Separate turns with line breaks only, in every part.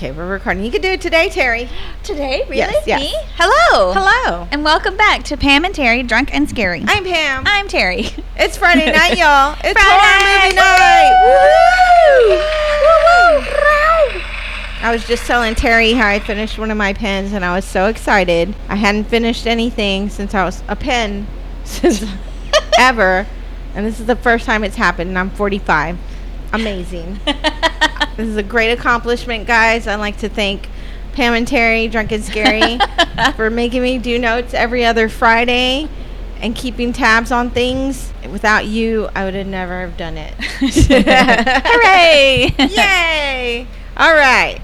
Okay, we're recording. You can do it today, Terry.
Today, really?
Yes, yes.
Me? Hello.
Hello.
And welcome back to Pam and Terry, Drunk and Scary.
I'm Pam.
I'm Terry.
It's Friday night, y'all. It's
Friday.
horror movie night. Woo! I was just telling Terry how I finished one of my pens, and I was so excited. I hadn't finished anything since I was a pen since ever, and this is the first time it's happened. And I'm 45. Amazing. This is a great accomplishment, guys. I'd like to thank Pam and Terry, Drunk and Scary, for making me do notes every other Friday and keeping tabs on things. Without you, I would have never have done it.
Hooray!
Yay! All right.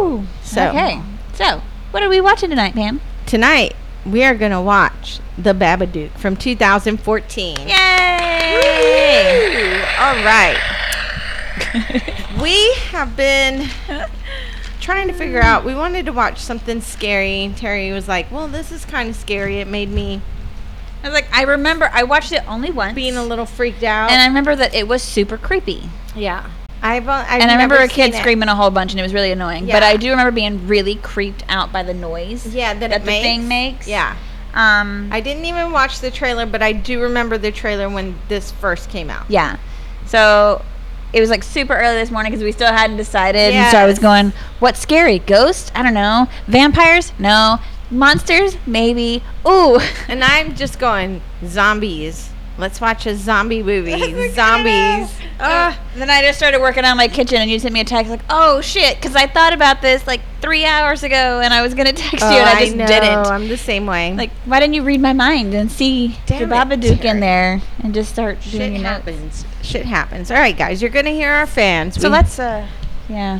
Woo!
So-
okay. So, what are we watching tonight, Pam?
Tonight, we are going to watch The Babadook from 2014.
Yay!
Woo! All right. we have been trying to figure out. We wanted to watch something scary. Terry was like, "Well, this is kind of scary." It made me
I was like, I remember I watched it only once,
being a little freaked out.
and I remember that it was super creepy.
yeah, I've, I've
and I remember a kid screaming a whole bunch, and it was really annoying. But I do remember being really creeped out by the noise.
Yeah, that,
that
it
the
makes.
thing makes.
Yeah,
Um.
I didn't even watch the trailer, but I do remember the trailer when this first came out.
Yeah. So it was like super early this morning because we still hadn't decided. And so I was going, what's scary? Ghosts? I don't know. Vampires? No. Monsters? Maybe. Ooh.
And I'm just going zombies. Let's watch a zombie movie. Zombies.
Uh, then I just started working on my kitchen and you sent me a text like, oh shit, because I thought about this like three hours ago and I was going to text
Oh,
you and I just
know.
didn't.
I'm the same way.
Like, why didn't you read my mind and see
Damn it,
Babadook
Terry.
in there and just start
shit
doing
happens. Shit happens. All right, guys, you're gonna hear our fans.
So
We-
let's, uh, yeah,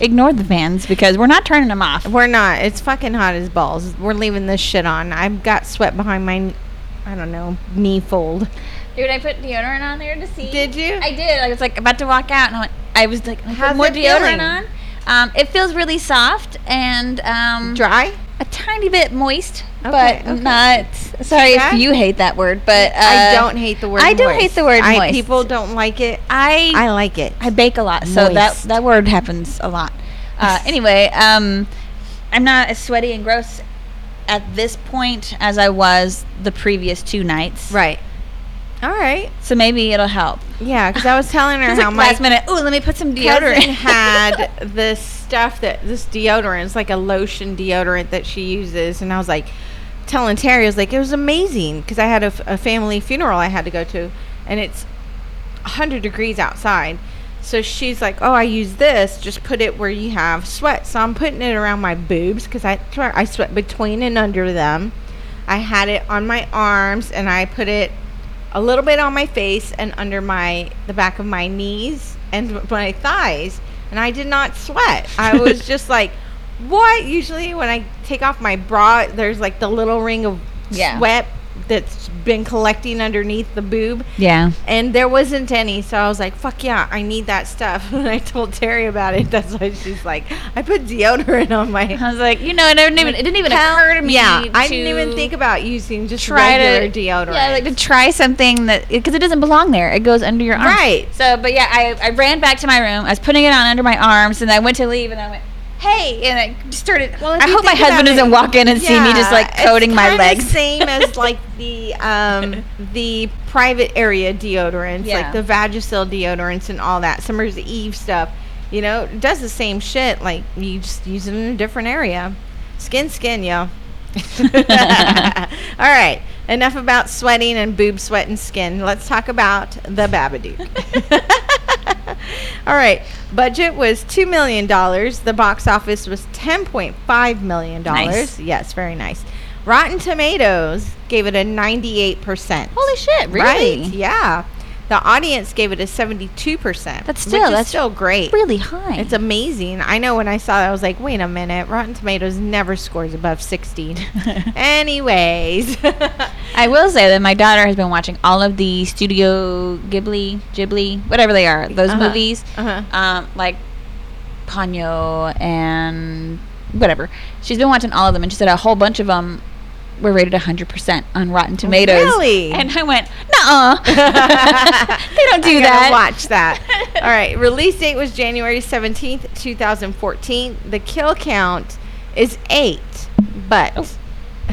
ignore the fans because we're not turning them off.
We're not. It's fucking hot as balls. We're leaving this shit on. I've got sweat behind my, I don't know, knee fold.
Dude, I put deodorant on there to see.
Did you?
I did. I was like about to walk out, and I, went, I was like, I put more deodorant
feeling?
on. Um, it feels really soft and um,
Dry?
a tiny bit moist,
Okay,
but
okay.
not. Sorry
bad?
if you hate that word, but uh,
I don't hate the word.
I do
moist.
hate the word
I,
moist.
People don't like it.
I
I like it.
I bake a lot, so that that word happens a lot. Uh, anyway, um, I'm not as sweaty and gross at this point as I was the previous two nights.
Right. All right.
So maybe it'll help.
Yeah, because I was telling her how
like
my
last minute. Ooh, let me put some deodorant.
had this stuff that this deodorant. It's like a lotion deodorant that she uses, and I was like telling Terry, I was like, it was amazing because I had a, f- a family funeral I had to go to, and it's 100 degrees outside. So she's like, "Oh, I use this. Just put it where you have sweat." So I'm putting it around my boobs because I try- I sweat between and under them. I had it on my arms, and I put it a little bit on my face and under my the back of my knees and my thighs, and I did not sweat. I was just like, "What?" Usually, when I take off my bra, there's like the little ring of
Yeah.
sweat that's been collecting underneath the boob
yeah.
and there wasn't any so i was like fuck yeah i need that stuff and i told terry about it that's why she's like i put deodorant on my
I was like, you know, it didn't even it didn't even occur to me.
yeah i didn't even think about using just
try
regular
to
deodorant
Yeah, like to try something that because it doesn't belong there. It goes under your arm.
Right.
So, but yeah, I, I ran back to my room. I was putting it on under my arms, and I went to leave, and I went, "Hey!" And I started.
Well,
I hope my husband doesn't walk in and see me just like coating my legs.
Same as like the um the private area deodorants,
Yeah.
like the Vagisil deodorants and all that. Summer's Eve stuff. You know, does the same shit. Like you just use it in a different area. Skin, skin, yo. all right. Enough about sweating and boob sweat and skin. Let's talk about the Babadook. All right. Budget was $2 million. The box office was $10.5 million.
Nice.
Yes, very nice. Rotten Tomatoes gave it a 98%.
Holy shit! Really?
Right? Yeah. The audience gave it a 72%.
That's still- that's
still great.
Really high.
It's amazing. I know when I saw that, I was like, wait a minute. Rotten Tomatoes never scores above 60. Anyways.
I will say that my daughter has been watching all of the Studio Ghibli, Ghibli, whatever they are, those
Uh-huh.
movies,
Uh-huh.
um, like Ponyo and whatever. She's been watching all of them, and she said a whole bunch of them were rated 100% on Rotten Tomatoes.
Really?
And I went, nuh they don't do that.
Watch that. All right. Release date was January 17th, 2014. The kill count is eight. But oh.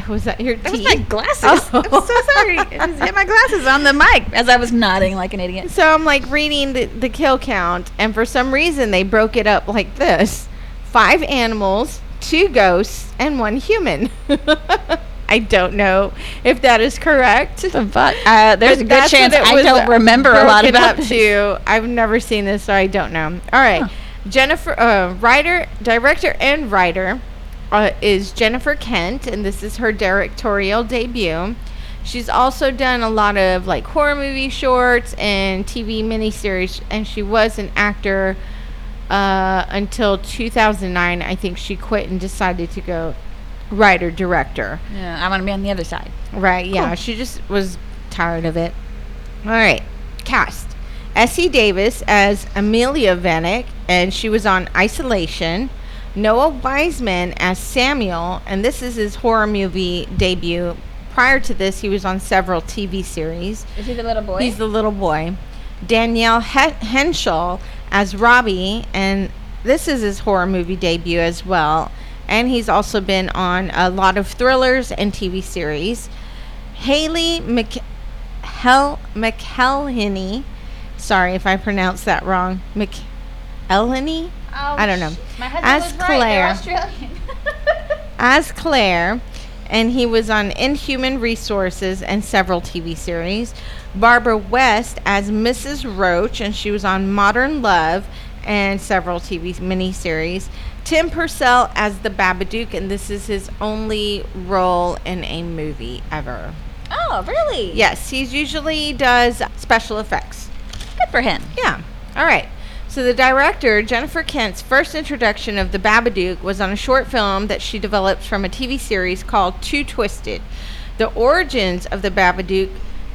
was that your
That
teeth?
my glasses.
Oh.
I'm so sorry. I just hit my glasses on the mic as I was nodding like an idiot.
So I'm like reading the, the kill count, and for some reason they broke it up like this five animals, two ghosts, and one human. I don't know if that is correct.
Fuck? Uh, there's
But
a good chance
it
I don't remember a lot about
up to. I've never seen this, so I don't know. All right,
Huh.
Jennifer, uh, writer, director, and writer uh, is Jennifer Kent, and this is her directorial debut. She's also done a lot of like horror movie shorts and TV miniseries, and she was an actor uh, until 2009. I think she quit and decided to go writer director.
Yeah, I want to be on the other side.
Right, yeah. She just was tired of it. All right. Cast. Essie Davis as Amelia Vanek, and she was on Isolation. Noah Wiseman as Samuel, and this is his horror movie debut. Prior to this, he was on several TV series.
Is he the little boy?
He's the little boy. Daniel he- Henshall as Robbie, and this is his horror movie debut as well. And he's also been on a lot of thrillers and TV series. Haley Mc- Hel- McElhinney, sorry if I pronounced that wrong. McElhinney
Oh,
I don't know.
sh- My husband
As
right.
Claire.
Australian.
as Claire, and he was on Inhuman Resources and several TV series. Barbara West as Mrs. Roach, and she was on Modern Love and several TV miniseries. Tim Purcell as the Babadook, and this is his only role in a movie ever.
oh, really?
Yes, he usually does special effects.
Good for him.
Yeah. All right. So the director, Jennifer Kent's first introduction of the Babadook was on a short film that she developed from a TV series called Too Twisted. The origins of the Babadook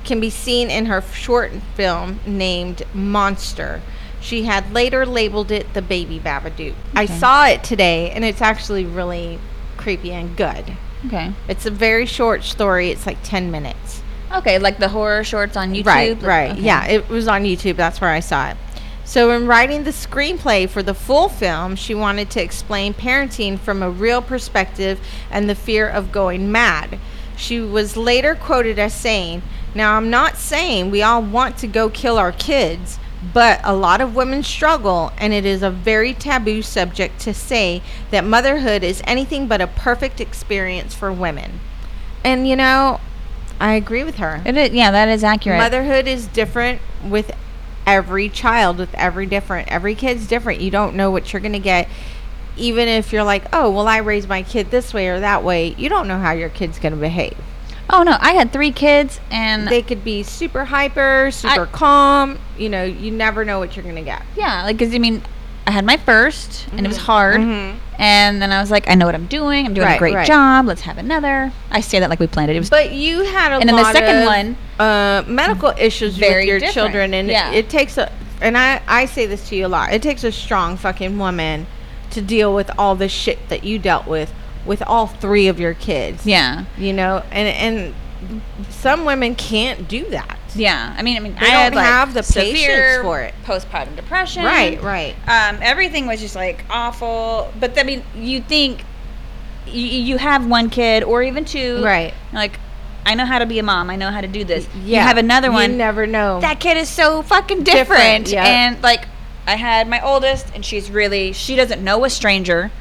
can be seen in her short film named Monster. She had later labeled it the Baby Babadook. I saw it today and it's actually really creepy and good.
Okay.
It's a very short story. It's like 10 minutes.
Okay, like the horror shorts on YouTube.
Right, right.
okay.
Yeah, it was on YouTube. That's where I saw it. So, in writing the screenplay for the full film, she wanted to explain parenting from a real perspective and the fear of going mad. She was later quoted as saying, Now, I'm not saying we all want to go kill our kids, but a lot of women struggle, and it is a very taboo subject to say that motherhood is anything but a perfect experience for women. And, you know, I agree with her
It is, yeah, that is accurate.
motherhood is different with every child with every different every kid's different you don't know what you're going to get even if you're like oh well i raised my kid this way or that way you don't know how your kid's going to behave
oh no, I had three kids, and
they could be super hyper super
I-
calm you know you never know what you're going to get
yeah, like because I mean, I had my 1st and it was
Mhm.
hard,
Mhm.
and then I was like, I know what I'm doing. I'm doing
Right,
a great
right.
job. Let's have another. I say that like we planned it. It was
but you had a
And then the
lot
second
of,
one-
uh, medical issues
Very
with your
different.
children and
Yeah.
it, it takes a and I, I say this to you a lot it takes a strong fucking woman to deal with all the shit that you dealt with with all three of your kids
yeah,
you know and and some women can't do that
yeah. I mean, I mean,
They
I had
don't
like
have the patience for it.
Postpartum depression.
right right
Um, everything was just like awful. But I mean, you think you, you have one kid or even two,
right
Like, I know how to be a mom. I know how to do this.
yeah
You have another one.
you never know
that kid is so fucking
Different,
different.
yeah.
And like, I had my oldest, and she's really she doesn't know a stranger.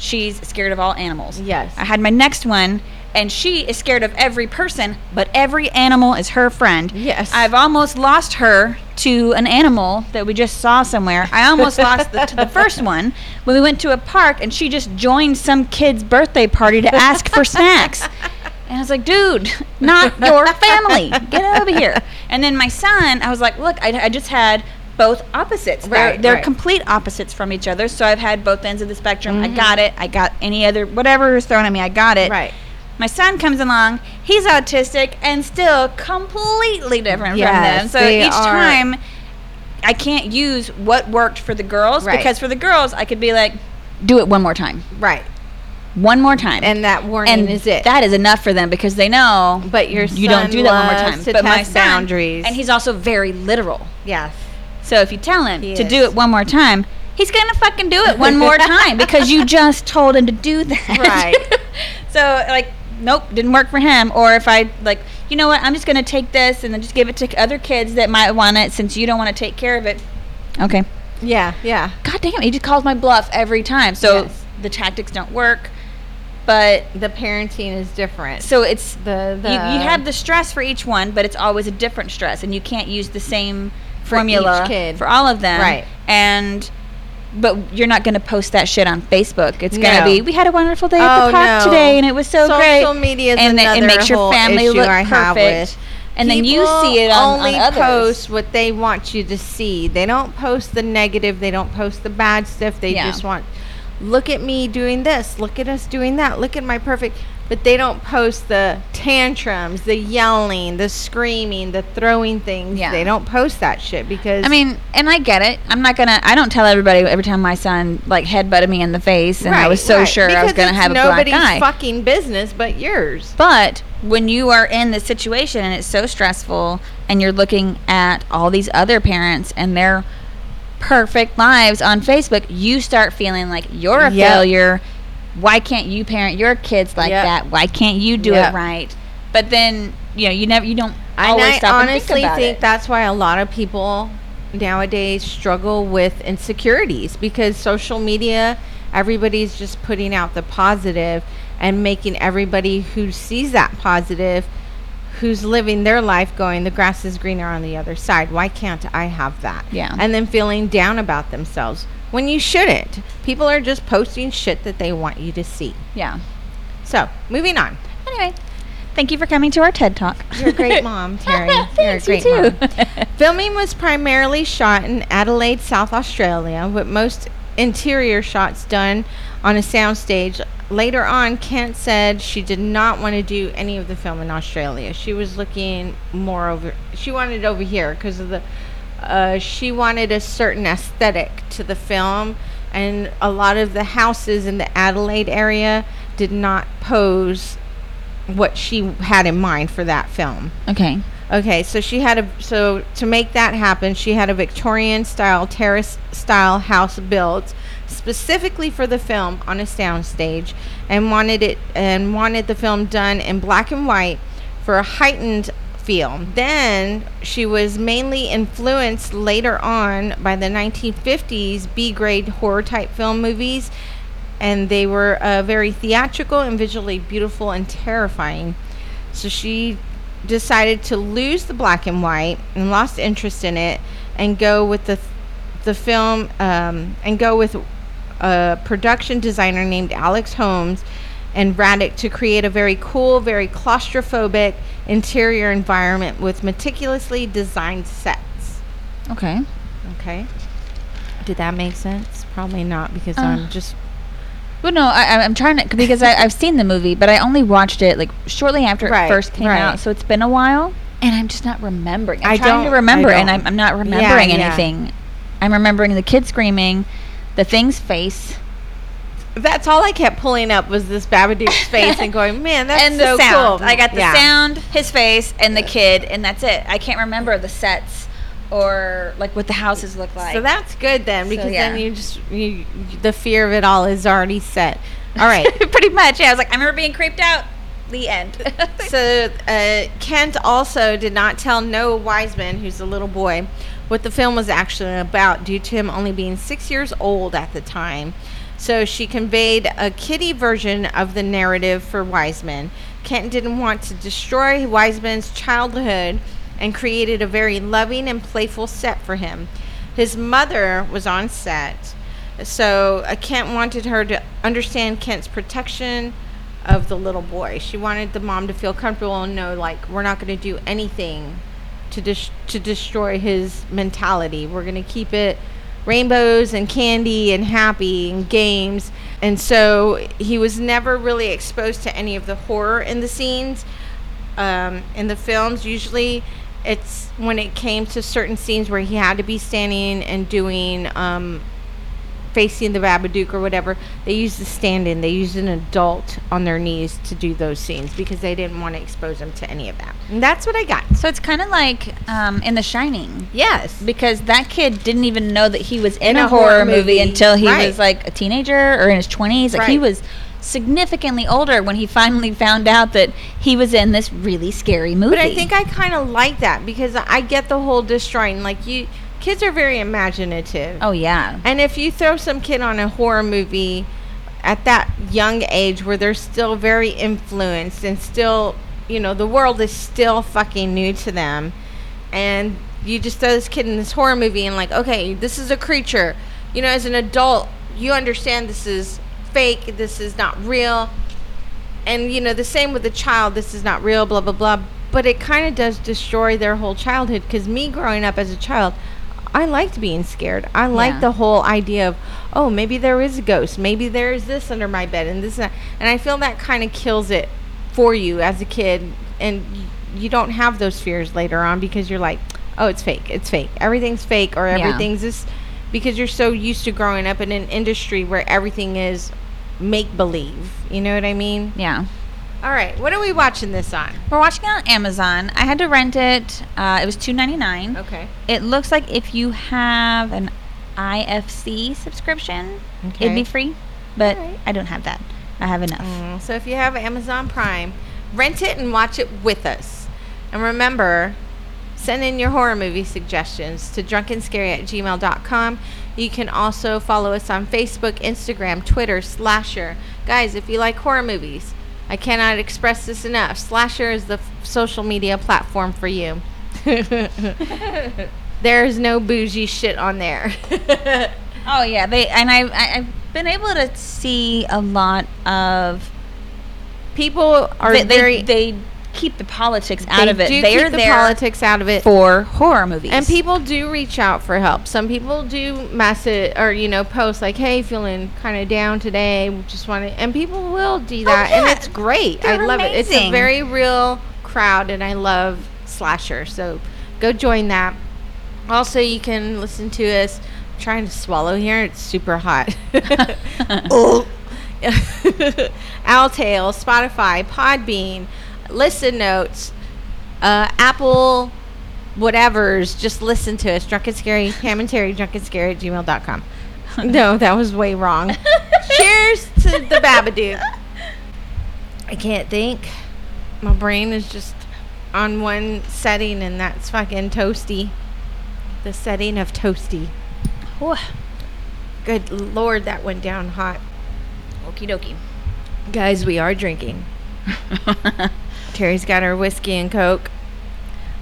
She's scared of all animals.
yes
I had my next one, and she is scared of every person, but every animal is her friend.
yes
I've almost lost her to an animal that we just saw somewhere. I almost lost the, to the first one when we went to a park and she just joined some kid's birthday party to ask for snacks. And I was like, dude, not your family. Get over here. And then my son, I was like, look, I, I just had both opposites. They're, they're
right.
complete opposites from each other. So I've had both ends of the spectrum. I
Mhm.
got it. I got any other, whatever is thrown at me, I got it.
right
My son comes along. He's autistic and still completely different
Yes,
from them. So each time, I can't use what worked for the girls
Right.
because for the girls, I could be like, "Do it one more time."
right
one more time.
and that warning
and
is it.
that is enough for them because they know
but your
you don't do that one more time. But my son,
boundaries,
and he's also very literal.
yes,
So if you tell him
He
to
is.
do it one more time, he's gonna fucking do it one more time because you just told him to do that.
Right.
so like, nope, didn't work for him. Or if I like, you know what, I'm just gonna take this and then just give it to other kids that might want it since you don't want to take care of it. Okay.
yeah, yeah.
God damn, he just calls my bluff every time. So
Yes.
the tactics don't work. But
The parenting is different.
so it's
the the
you, you have the stress for each one, but it's always a different stress, and you can't use the same formula
each kid.
for all of them.
Right.
And but you're not going to post that shit on Facebook. It's going to be we had a wonderful day at
Oh,
the park
no.
today, and it was so great.
Social media is
and it- makes your family look
I have
perfect.
with
And then you see it on,
only
on
post what they want you to see. They don't post the negative. They don't post the bad stuff. They
Yeah.
just want, look at me doing this. Look at us doing that. Look at my perfect. But they don't post the tantrums, the yelling, the screaming, the throwing things.
Yeah.
They don't post that shit because
I mean, and I get it. I'm not gonna. I don't tell everybody every time my son like headbutted me in the face, and I was so
right.
sure I was gonna have a black eye.
nobody's fucking business but yours.
But when you are in this situation and it's so stressful, and you're looking at all these other parents and their perfect lives on Facebook, you start feeling like you're a
Yep.
failure. Why can't you parent your kids like
Yep.
that? Why can't you do
Yep.
it right? But then you know you never you don't
And
always
I
stop
honestly
think
think that's why a lot of people nowadays struggle with insecurities because social media, everybody's just putting out the positive and making everybody who sees that positive, who's living their life going, the grass is greener on the other side. Why can't I have that?
Yeah.
And then feeling down about themselves when you shouldn't. People are just posting shit that they want you to see.
yeah.
So, moving on.
Anyway, thank you for coming to our TED Talk.
You're a great mom, Terry. You're a
Thanks, you
great
too.
mom. Filming was primarily shot in Adelaide, South Australia, with most interior shots done on a soundstage. Later on, Kent said she did not want to do any of the film in Australia. She was looking more over. She wanted it over here because of the. Uh, she wanted a certain aesthetic to the film, and a lot of the houses in the Adelaide area did not pose what she had in mind for that film.
okay.
Okay, so she had a so to make that happen, she had a Victorian style terrace style house built specifically for the film on a soundstage and wanted it and wanted the film done in black and white for a heightened feel. Then she was mainly influenced later on by the 1950s B grade horror type film movies and they were uh, very theatrical and visually beautiful and terrifying. So she decided to lose the black and white and lost interest in it and go with the the film um, and go with a production designer named Alex Holmes and Raddick to create a very cool, very claustrophobic interior environment with meticulously designed sets.
Okay.
Okay. Did that make sense? Probably not because
Uh.
I'm just
Well, no, I, I'm- I'm trying to because I, I've seen the movie, but I only watched it like shortly after
Right,
it first came
right.
out, so it's been a while, and I'm just not remembering. I'm
I
trying to remember, and. I'm, I'm not remembering
yeah.
anything. I'm remembering the kid screaming, the thing's face,
That's all I kept pulling up was this Babadook's face and going, man, that's
and
so
the sound.
cool.
I got the
Yeah.
sound, his face, and the kid, and that's it. I can't remember the sets or like what the houses look like.
So that's good then,
So,
because
yeah.
then you just you, the fear of it all is already set. All right.
pretty much. Yeah, I was like, I remember being creeped out. The end.
so uh, Kent also did not tell Noah Wiseman, who's the little boy, what the film was actually about, due to him only being six years old at the time. So she conveyed a kiddie version of the narrative for Wiseman. Kent didn't want to destroy Wiseman's childhood and created a very loving and playful set for him. His mother was on set, so uh, Kent wanted her to understand Kent's protection of the little boy. She wanted the mom to feel comfortable and know, like, we're not going to do anything to dis- to destroy his mentality. We're going to keep it rainbows and candy and happy and games. And so he was never really exposed to any of the horror in the scenes um, in the films. Usually, it's when it came to certain scenes where he had to be standing and doing um, facing the Babadook or whatever, they used the stand-in. They used an adult on their knees to do those scenes because they didn't want to expose them to any of that. And that's what I got.
So it's kind of like um, in The Shining.
Yes.
Because that kid didn't even know that he was in,
In
a,
a
horror,
horror
movie,
movie.
until he
Right.
was like a teenager or in his 20s. Like he was significantly older when he finally found out that he was in this really scary movie.
But I think I kind of like that because I get the whole destroying. Like you, kids are very imaginative.
Oh yeah.
And if you throw some kid on a horror movie at that young age where they're still very influenced and still, you know, the world is still fucking new to them, and you just throw this kid in this horror movie and, like, okay, this is a creature. You know, as an adult, you understand this is fake, this is not real. And, you know, the same with the child, this is not real, blah, blah, blah. But it kind of does destroy their whole childhood because me growing up as a child, I liked being scared. I liked
Yeah.
the whole idea of, oh, maybe there is a ghost. Maybe there is this under my bed and this and that. And I feel that kind of kills it for you as a kid. And you don't have those fears later on because you're like, oh, it's fake. It's fake. Everything's fake or
Yeah.
everything's this because you're so used to growing up in an industry where everything is make believe. You know what I mean?
Yeah.
All right. What are we watching this on?
We're watching it on Amazon. I had to rent it. Uh, it was two ninety nine.
Okay.
It looks like if you have an IFC subscription, it'd be free. But
Alright.
I don't have that. I have enough.
Mm, so if you have Amazon Prime, rent it and watch it with us. And remember, send in your horror movie suggestions to drunkenscary at gmail.com. You can also follow us on Facebook, Instagram, Twitter, Slasher. Guys, if you like horror movies, I cannot express this enough. Slasher is the f- social media platform for you. There's no bougie shit on there.
Oh yeah, they and I, I I've been able to see a lot of
People are
they,
very.
they, they keep the politics out
they
of it.
do
They're
keep the
there
politics out of it.
for horror movies.
And people do reach out for help. Some people do message or you know post like, "Hey, feeling kind of down today. Just want to," and people will do oh, that, and
Oh, yeah.
it's great. I
They're
love it. It's a very real crowd, and I love slasher. So go join that. Also, you can listen to us. I'm trying to swallow here. It's super hot. oh. Owltail, Spotify, Podbean, Listen Notes, uh, Apple, whatever's. Just listen to us. Drunk and Scary, Pam and Terry, drunk and scary at gmail.com. No, that was way wrong. Cheers to the Babadook. I can't think. My brain is just on one setting, and that's fucking toasty. The setting of toasty.
Ooh,
Good lord, that went down hot.
Okie dokie.
Guys, we are drinking. Terry's got her whiskey and coke.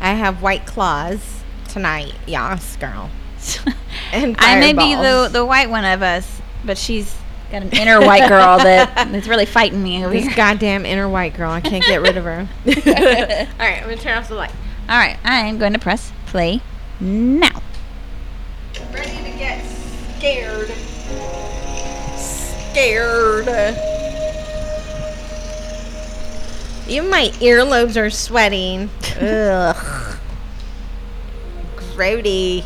I have white claws tonight. Yes, girl. And
I may be the the white one of us, but she's got an inner white girl that that's really fighting me over
this
here.
goddamn inner white girl. I can't get rid of her. All right, I'm gonna turn off the light.
All right, I'm going to press play now.
Ready to get scared. Scared. Even my earlobes are sweating. Ugh. Grody.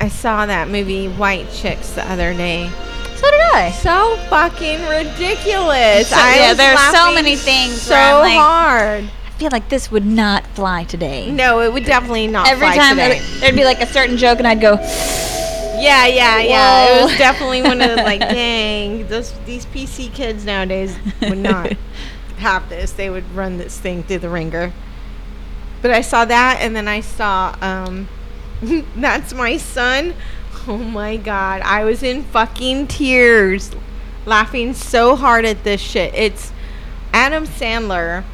I saw that movie White Chicks the other day.
So did I.
So fucking ridiculous.
So-
I
yeah, there's so many things
so
like-
hard.
I feel like this would not fly today.
No, it would definitely not
Every
fly
time there'd be like a certain joke, and I'd go,
Yeah, yeah, yeah. It was definitely one of the like, dang, those these PC kids nowadays would not have this. They would run this thing through the ringer. But I saw that, and then I saw, um, that's my son. Oh my god, I was in fucking tears, laughing so hard at this shit. It's Adam Sandler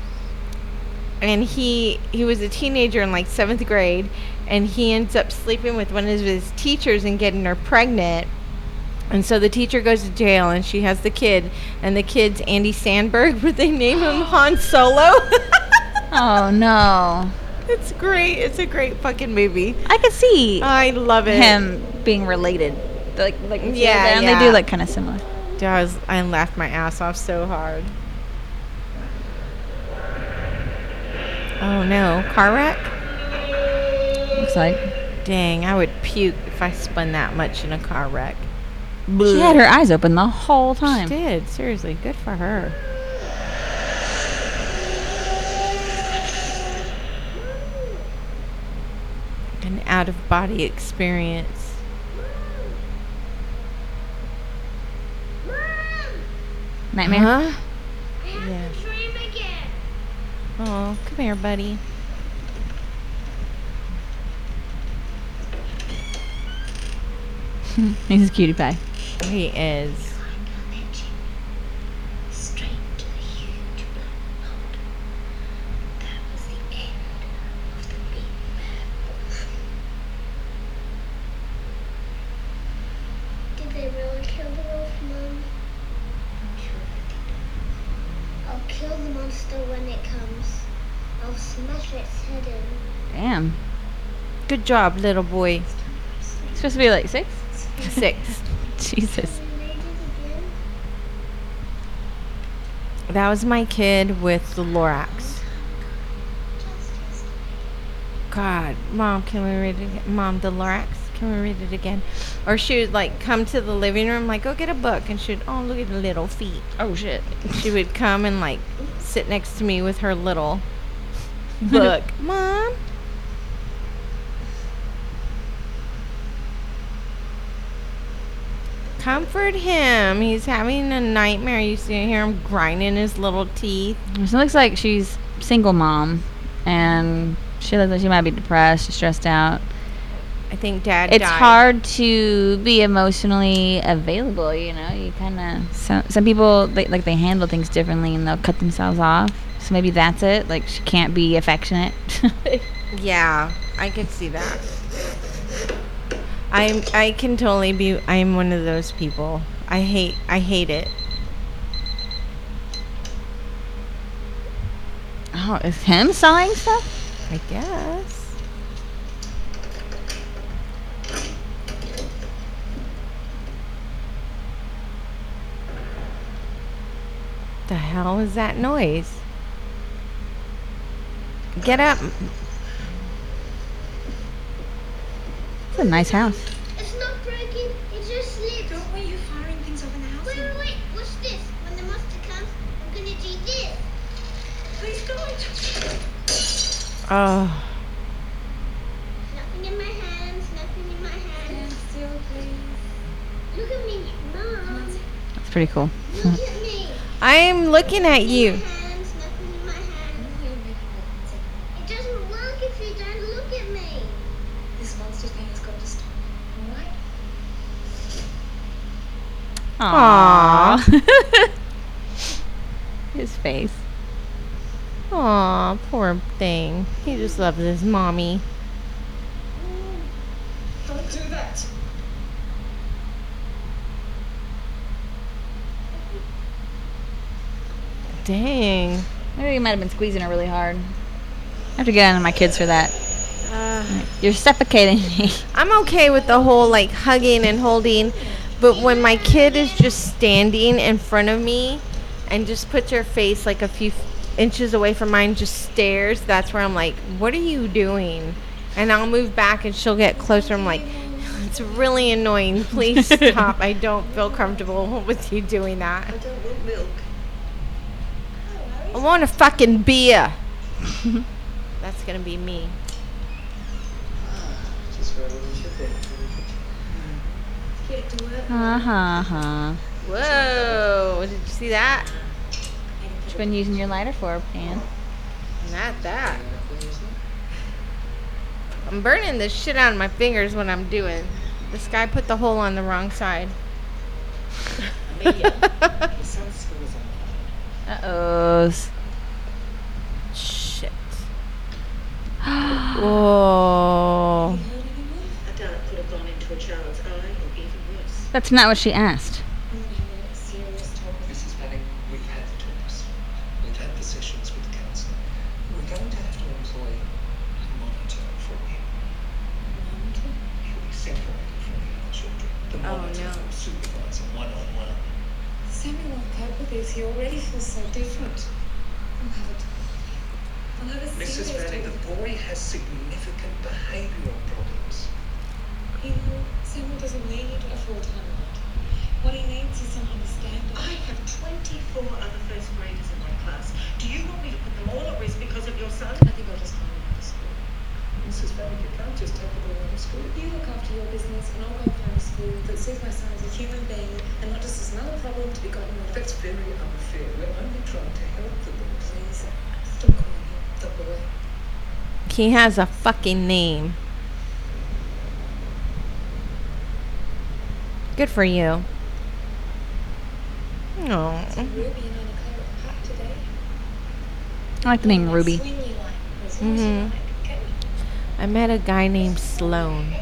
and he he was a teenager in like seventh grade and he ends up sleeping with one of his teachers and getting her pregnant. And so the teacher goes to jail and she has the kid. And the kid's Andy Samberg but they name him han solo.
"Oh no!"
it's great. It's a great fucking movie.
I could see
i love it.
him being related. Like, like the two of
Yeah,
and
yeah.
they do look kind of similar.
Dude, I, was, I laughed my ass off so hard. Oh no. Car wreck
Looks like.
Dang, I would puke if I spun that much in a car wreck.
She had her eyes open the whole time.
She
time.
did. Seriously, good for her. An out of body experience.
Nightmare.
Huh?
I have
Yeah.
a dream again.
Oh, come here, buddy.
He's a cutie pie.
He is.
Straight to the huge black hole. That was the end of the big bad wolf. Did they really kill the wolf, Mom? I'm sure they did. I'll kill the monster when it comes. I'll smash its head in.
Damn.
Good job, little boy.
It's supposed to be like six.
Six.
Jesus.
Can we read it again?
That was my kid with the Lorax. God, mom, can we read it again? Mom, the Lorax, can we read it again? Or she would like come to the living room, like, go get a book, and she'd, oh, look at the little feet.
Oh shit.
She would come and like sit next to me with her little book. Mom. Comfort him. He's having a nightmare. You see hear him grinding his little teeth.
It looks like she's single mom, and she looks like she might be depressed, stressed out.
I think dad
It's
died.
hard to be emotionally available. You know, you kind of some some people they, like they handle things differently, and they'll cut themselves off. So maybe that's it. Like she can't be affectionate.
Yeah, I could see that. I'm I can totally be I'm one of those people. I hate I hate it.
oh, is him sawing stuff?
I guess. The hell is that noise? Get up.
It's a nice house.
It's not broken, it just slipped.
Don't want you firing things over the house.
Wait, wait, wait, what's this? When the monster comes, I'm gonna do this.
Please don't.
Oh,
Nothing in my hands, nothing in my
Stand
hands.
still, please.
Look at me, Mom.
That's pretty cool.
Look at me.
I'm looking at you.
My hands, nothing in my hands.
You're making weapons anymore.
It doesn't work if you don't look at me.
This monster thing has got to stop.
Aww. His face.
Aw, poor thing. He just loves his mommy.
Don't do that.
Dang.
Maybe you might have been squeezing her really hard. I have to get on my kids for that.
Uh,
You're suffocating me.
I'm okay with the whole like hugging and holding, but when my kid is just standing in front of me and just puts her face like a few f- inches away from mine, just stares, that's where I'm like, what are you doing? And I'll move back and she'll get closer. I'm like, it's really annoying. Please stop. I don't feel comfortable with you doing that.
I don't want milk.
I want a fucking beer. That's gonna be me.
Just where we should be.
Get to work.
Uh huh.
Whoa! Did you see that?
What you been using your lighter for, Pan?
Not that. I'm burning the shit out of my fingers when I'm doing. This guy put the hole on the wrong side.
Amelia, your son's school is on
Uh oh.
Shit. Whoa.
A dart could have gone into a child's eye, or even worse.
That's not what she asked.
Serious talk.
Mrs. Penning, we've had the talks. We've had the sessions with the council. We're going to have to employ a monitor for him. He'll be separated from the other children. The
Oh,
monitor
no.
will supervise him one on one.
Sammy won't cope with this. He already feels so different. I'll have a talk with him. I'll have a
Mrs.
serious
Penning,
talk
the
with him.
boy has significant behavioural problems.
You know, Samuel doesn't need a full-time light. What he needs is some understanding.
I have 24 other first graders in my class. Do you want me to put them all at risk because of your son?
I think I'll just find another school.
Mrs. Farrick, you can't just take the boy out of school.
You look after your business and I'll go and find a school that sees my son as a human being and not just as another problem to be gotten rid of.
That's very unfair. We're only trying to help the boy.
Please, stop calling him the boy.
He has a fucking name. Good for you. Oh.
Ruby and Anna Claire at the park today.
I like the name Ruby.
Swing you like, as long as you
Mhm. I met a guy named Sloan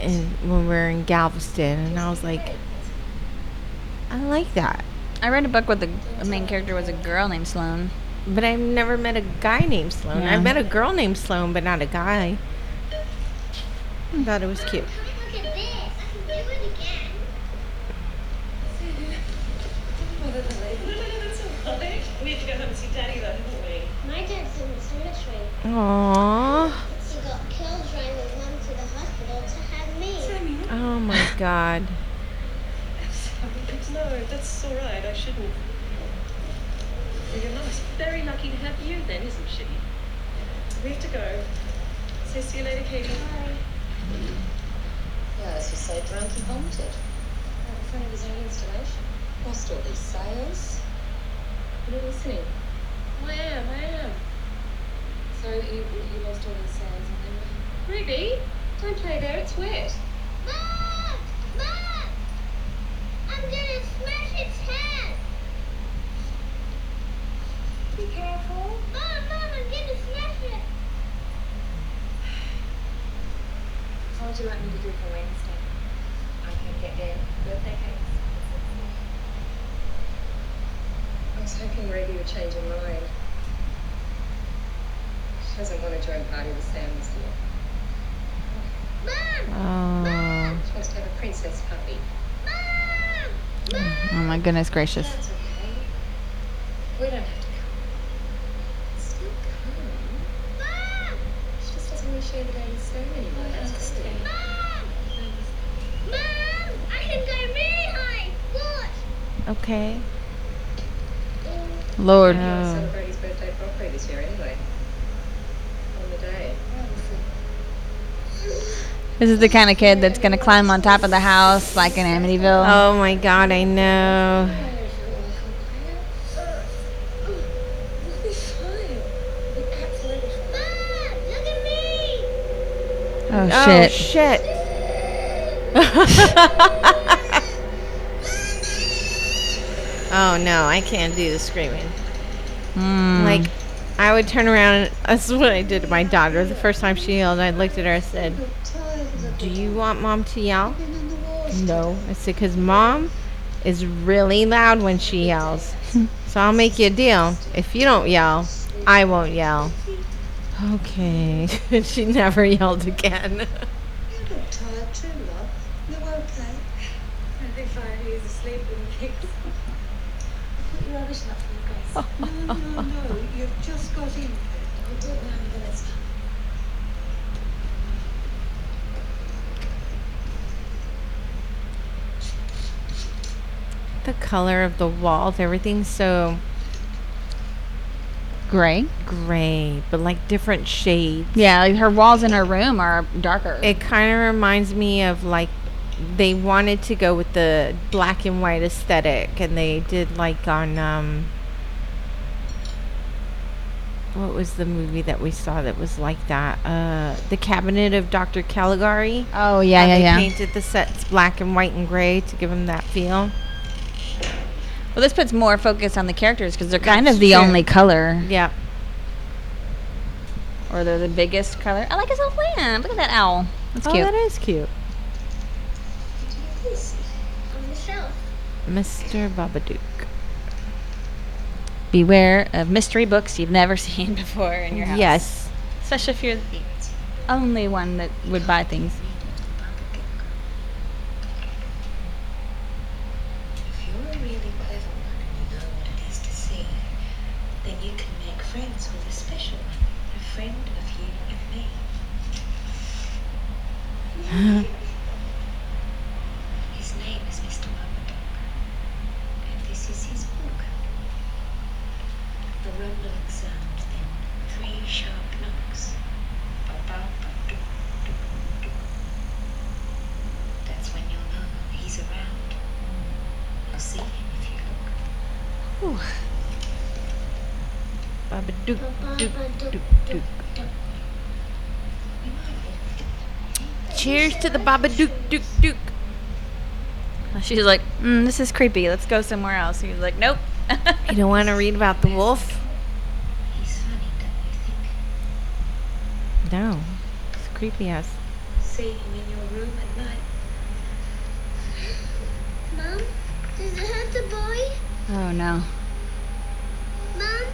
in, when we were in Galveston, and I was like, I like that.
I read a book where the the main character was a girl named Sloane.
But I've never met a guy named Sloan.
Yeah.
I've met a girl named Sloan, but not a guy. I thought it was cute.
Look at this. I can do it again.
Oh, that's amazing.
No, no, no, that's all right. We have to go home and see Daddy, though, haven't we?
My dad's in the cemetery.
Aww.
He got killed driving mum to the hospital to have me.
Sammy, no.
Oh my god.
No, that's all right. I shouldn't. Well, Your mum's very lucky to have you, then, isn't she? We have to go. So see you later, Katie.
Yeah, as you say, drunk and vomited. Right in front of his own installation. Lost all these sales. You're not listening.
I am. I am.
Sorry that you, you lost all these sales and then
Ruby, don't play there. It's wet.
Mom! Mom! I'm gonna smash its head!
Be careful.
Mom, Mom, I'm gonna smash it!
What would you like me to do for Wednesday? I can get their birthday cakes. I was hoping Ruby would change her mind. She doesn't want to join party with Sam this year.
Mom!
Oh.
She wants to have a princess puppy.
Mom! Mom!
Oh my goodness gracious.
That's okay. We don't have to come. Still come.
Mom!
She just doesn't want to share the day with Sam anymore. That's the thing.
Mom! Mom! I can go really high! Watch!
Okay.
Lord.
We're going to
Oh.
celebrate his birthday properly this year anyway. On the day.
This is the kind of kid that's gonna climb on top of the house like in Amityville.
Oh my god, I know.
We'll be fine. We'll be absolutely fine.
Mom! Look at me!
Oh,
Oh
shit.
shit. oh no, I can't do the screaming.
Mm.
Like, I would turn around. That's what I did to my daughter. The first time she yelled, I looked at her. and said, "Do you want mom to yell?" No. I said, "Cause mom is really loud when she yells. so I'll make you a deal. If you don't yell, I won't yell." Okay. she never yelled again.
You look tired too, love. You okay? I'll be fine. He's asleep in the kicks. Put your rubbish up for you guys.
No, no, no. You've just got in.
I'll do it now in minutes.
the color of the walls, everything's so
Gray.
gray, but like different shades.
Yeah, like her walls in her room are darker.
It kind of reminds me of like they wanted to go with the black and white aesthetic, and they did like on um. What was the movie that we saw that was like that? Uh, the Cabinet of Dr. Caligari.
oh yeah, yeah,
they
yeah.
Painted the sets black and white and gray to give them that feel.
Well, this puts more focus on the characters because they're kind
That's
of the
true.
only color,
Yeah.
or they're the biggest color. I like his little lamp. Look at that owl. That's
oh,
cute.
that is cute.
On the shelf.
Mr. Babadook.
Beware of mystery books you've never seen before in your house.
Yes.
especially if you're the only one that would buy things.
嗯。the Baba dook, dook, dook.
She's like, mm, "This is creepy. Let's go somewhere else." He's like, "Nope."
You don't want to read about the wolf?
He's funny, don't you think?
No. It's creepy ass.
See him in your room at night.
Mom, does it hurt the boy?
oh no.
Mom,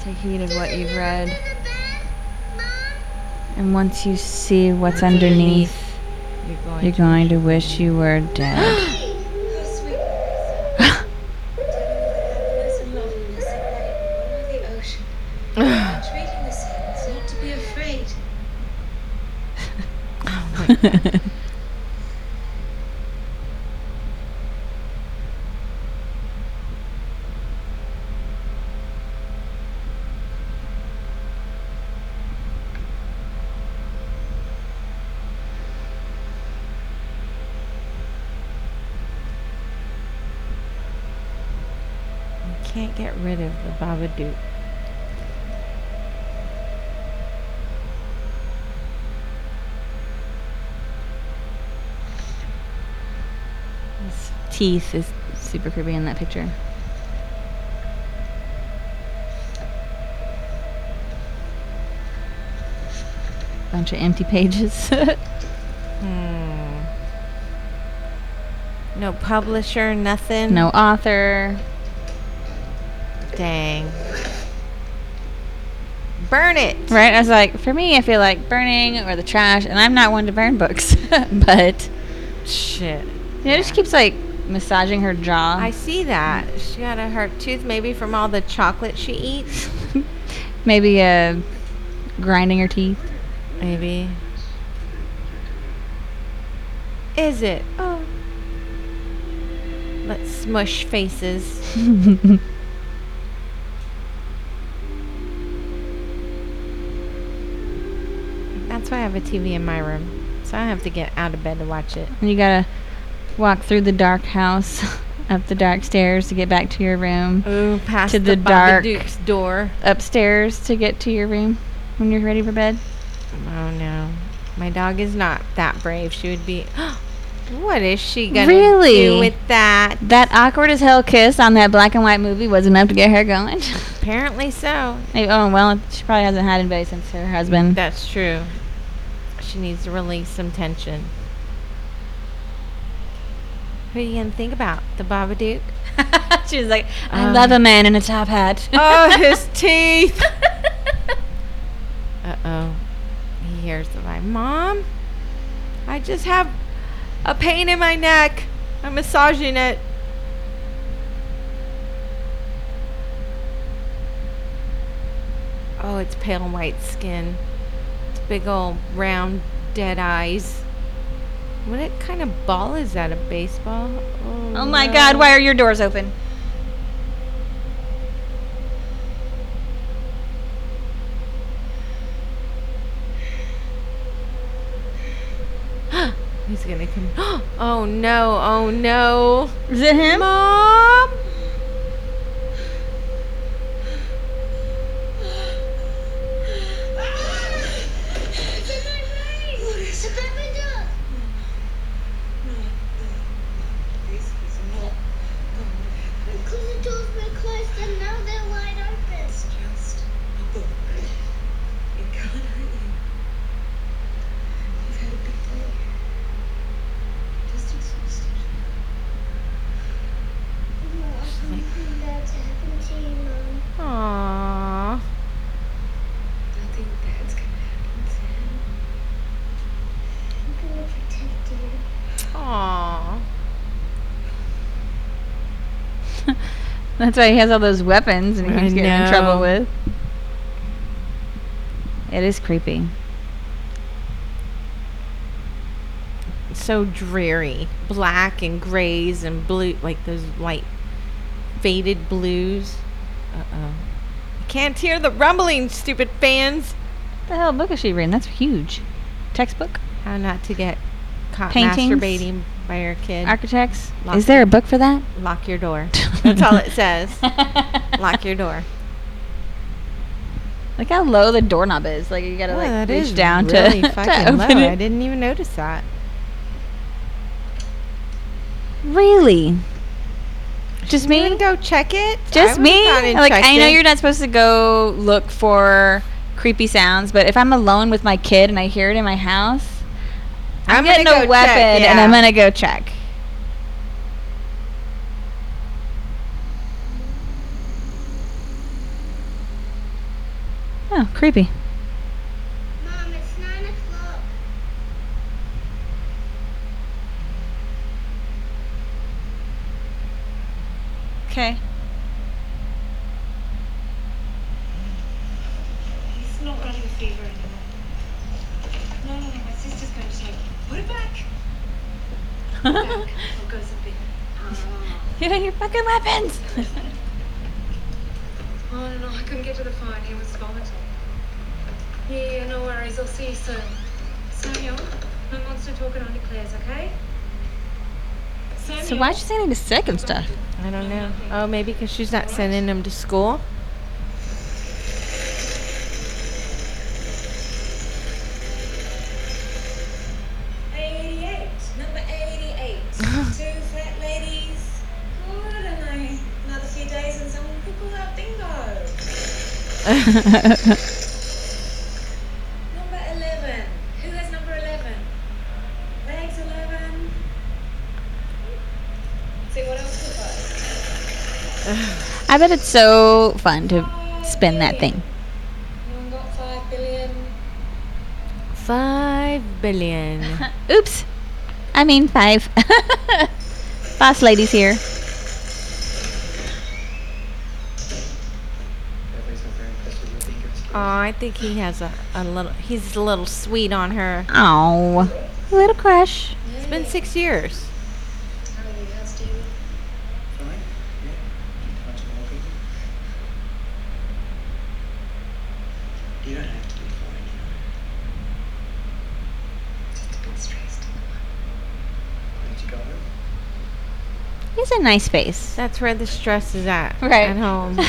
Take heed of what you've read,
under the bed? Mom,
and once you see what's underneath,
You're going
you're going to wish you were dead.
How sweet. Happiness and loveliness and light over the ocean. I'm treating the sands not to be afraid.
You can't get rid of the Babadook.
His teeth is super creepy in that picture. Bunch of empty pages.
Hmm. No publisher, nothing.
no author.
Dang. Burn it.
Right? I was like, for me, I feel like burning or the trash, and I'm not one to burn books, but
Shit.
yeah, it just keeps like massaging her jaw.
I see that. She got a hurt tooth maybe from all the chocolate she eats.
Maybe uh, grinding her teeth.
Maybe. Is it? Oh. Let's smush faces. have a TV in my room. So I have to get out of bed to watch it.
And you gotta walk through the dark house, up the dark stairs to get back to your room,
Ooh, past
To
the,
the dark-
Babadook's door.
upstairs to get to your room when you're ready for bed.
Oh no. My dog is not that brave. She would be What is she gonna
Really?
do with that?
That awkward as hell kiss on that black and white movie was enough to get her going.
Apparently so.
Maybe- oh well, she probably hasn't had anybody since her husband.
That's true. She needs to release some tension. Who are you gonna think about? The Babadook?
she was like, I
Uh.
love a man in a top hat.
oh, his teeth! Uh oh. He hears the vibe. Mom, I just have a pain in my neck. I'm massaging it. Oh, it's pale white skin. Big old round dead eyes. What kind of ball is that? A baseball? Oh,
oh my
no.
god, why are your doors open?
He's gonna come. Oh no! Oh no!
Is it him?
Mom!
It's in my brain. It's a Babadook.
No, no. This is not going to happen.
Because the doors were closed and now they're wide open.
It's just a book. It can't hurt you. You've had a big day. Just exhausted.
No, I can't believe that to happen to you, Mom.
Aww.
Nothing bad's gonna happen, Sam.
I'm gonna protect you.
Aww.
That's why he has all those weapons and he keeps getting in trouble with. It is creepy.
It's so dreary, black and grays and blue, like those light faded blues. Uh oh. I can't hear the rumbling, stupid fans.
What the hell book is she reading? That's huge. Textbook?
How not to get caught
Paintings?
masturbating by your kid.
Architects?
Lock
Is there a book for that?
Lock your door. That's all it says. Lock your door.
Look how low the doorknob is. Like you gotta
Oh,
like reach down
really
to, to
fucking low.
open
I didn't even notice that.
Really? Just me?
go check it.
Just
would've
me? Like I know
it.
you're not supposed to go look for creepy sounds, but if I'm alone with my kid and I hear it in my house, I'm,
I'm
getting a
go
weapon
check,
and I'm gonna go check. Oh, creepy.
Mom, it's nine o'clock.
Okay.
He's not running a fever anymore. No, no, no. My sister's going to say, put it back. Put it back. I'll go something.
You and your fucking weapons.
Oh, no, no. I couldn't get to the phone. He was vomiting. Yeah, yeah, no worries. I'll see you soon. Samuel, no monster talk at Auntie Claire's, okay? Samuel.
so why'd you say he was sick and stuff?
I don't know. Oh, maybe because she's not sending him to school.
Eighty-eight. Number eighty-eight. Two fat ladies. Good, and I another few days and someone could pull out bingo. Number eleven. Who has number eleven? Thanks, eleven. See what else we got.
I bet it's so fun to spin that thing.
Anyone got five billion?
Five billion.
Oops. I mean five. Boss ladies here.
Everybody's not very impressed with your
Oh, I think he has a, a little. He's a little sweet on her.
Oh, A little crush.
It's been six years.
How are you? How's
Fine? Yeah? Much more people? You don't have to be fine, you know. Just a bit stressed. Why did you go home?
He's a nice face.
That's where the stress is at.
Right.
At home.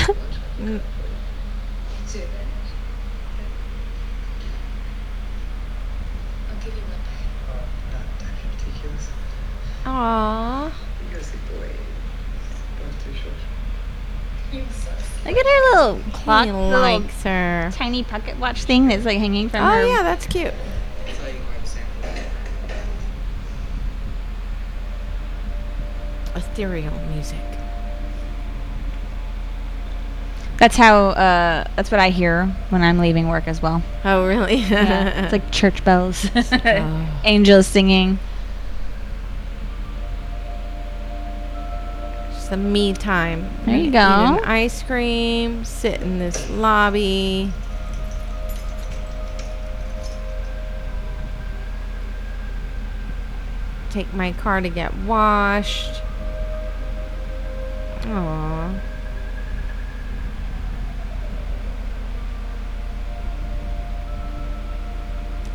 Mm,
Too bad. I'll give you one day.
Oh, no, don't be ridiculous.
Aw.
You go see boy. Both too short.
You're so
Look at her little clock,
he
little
likes her.
tiny pocket watch thing that's like hanging from
Oh
her.
Oh yeah, that's cute.
I'll tell you one example.
Ethereal music.
That's how. Uh, that's what I hear when I'm leaving work as well.
Oh really?
Yeah, it's like church bells,
Oh.
angels singing.
The me time.
There you
Eat
go.
an ice cream. Sit in this lobby. Take my car to get washed. Aww.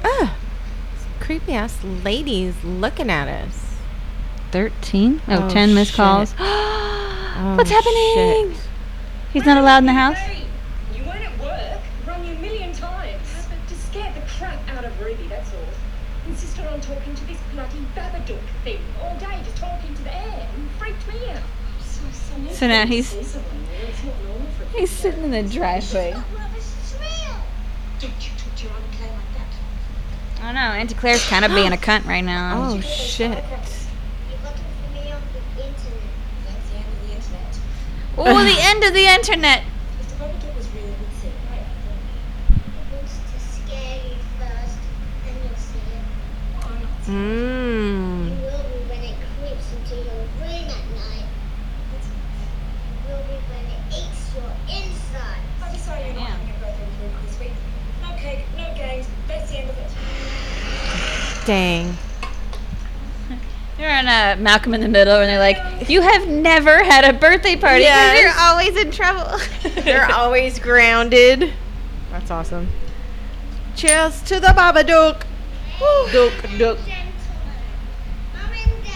Ugh. Creepy ass ladies looking at us.
Thirteen? Oh,
Oh,
10 missed
shit.
calls. What's happening?
shit.
He's not allowed in the house.
You weren't at work. Rung you a million times. But to scare the crap out of Ruby, that's all. Insisted on talking to this bloody Babadook thing all day, just talking to the air. And freaked me out. So, so,
So now he's-
It's not normal for a
He's sitting in the driveway.
Stop rubbish thrill.
Don't you talk to your Auntie Claire like that.
I don't know. Auntie Claire's kind of being a cunt right now.
Oh shit.
You're looking for me on the internet.
That's the end of the internet.
Oh, the end of the internet.
If the Babadook was real, we'd see it, right?
It wants to scare you first, then you'll see it.
I'm not
You
Mmm.
will be when it creeps into your room at night. You will be when it eats your inside.
I'm just sorry you're not
Yeah.
having a birthday with Ruby this week. No cake, no games. That's the end of it.
Dang.
They're on uh, Malcolm in the Middle, and they're like, "You have never had a birthday party because
Yes.
you're always in trouble."
They're always grounded. That's awesome. Cheers to the Babadook. Dook, dook.
Gentlemen, Mom and Dad,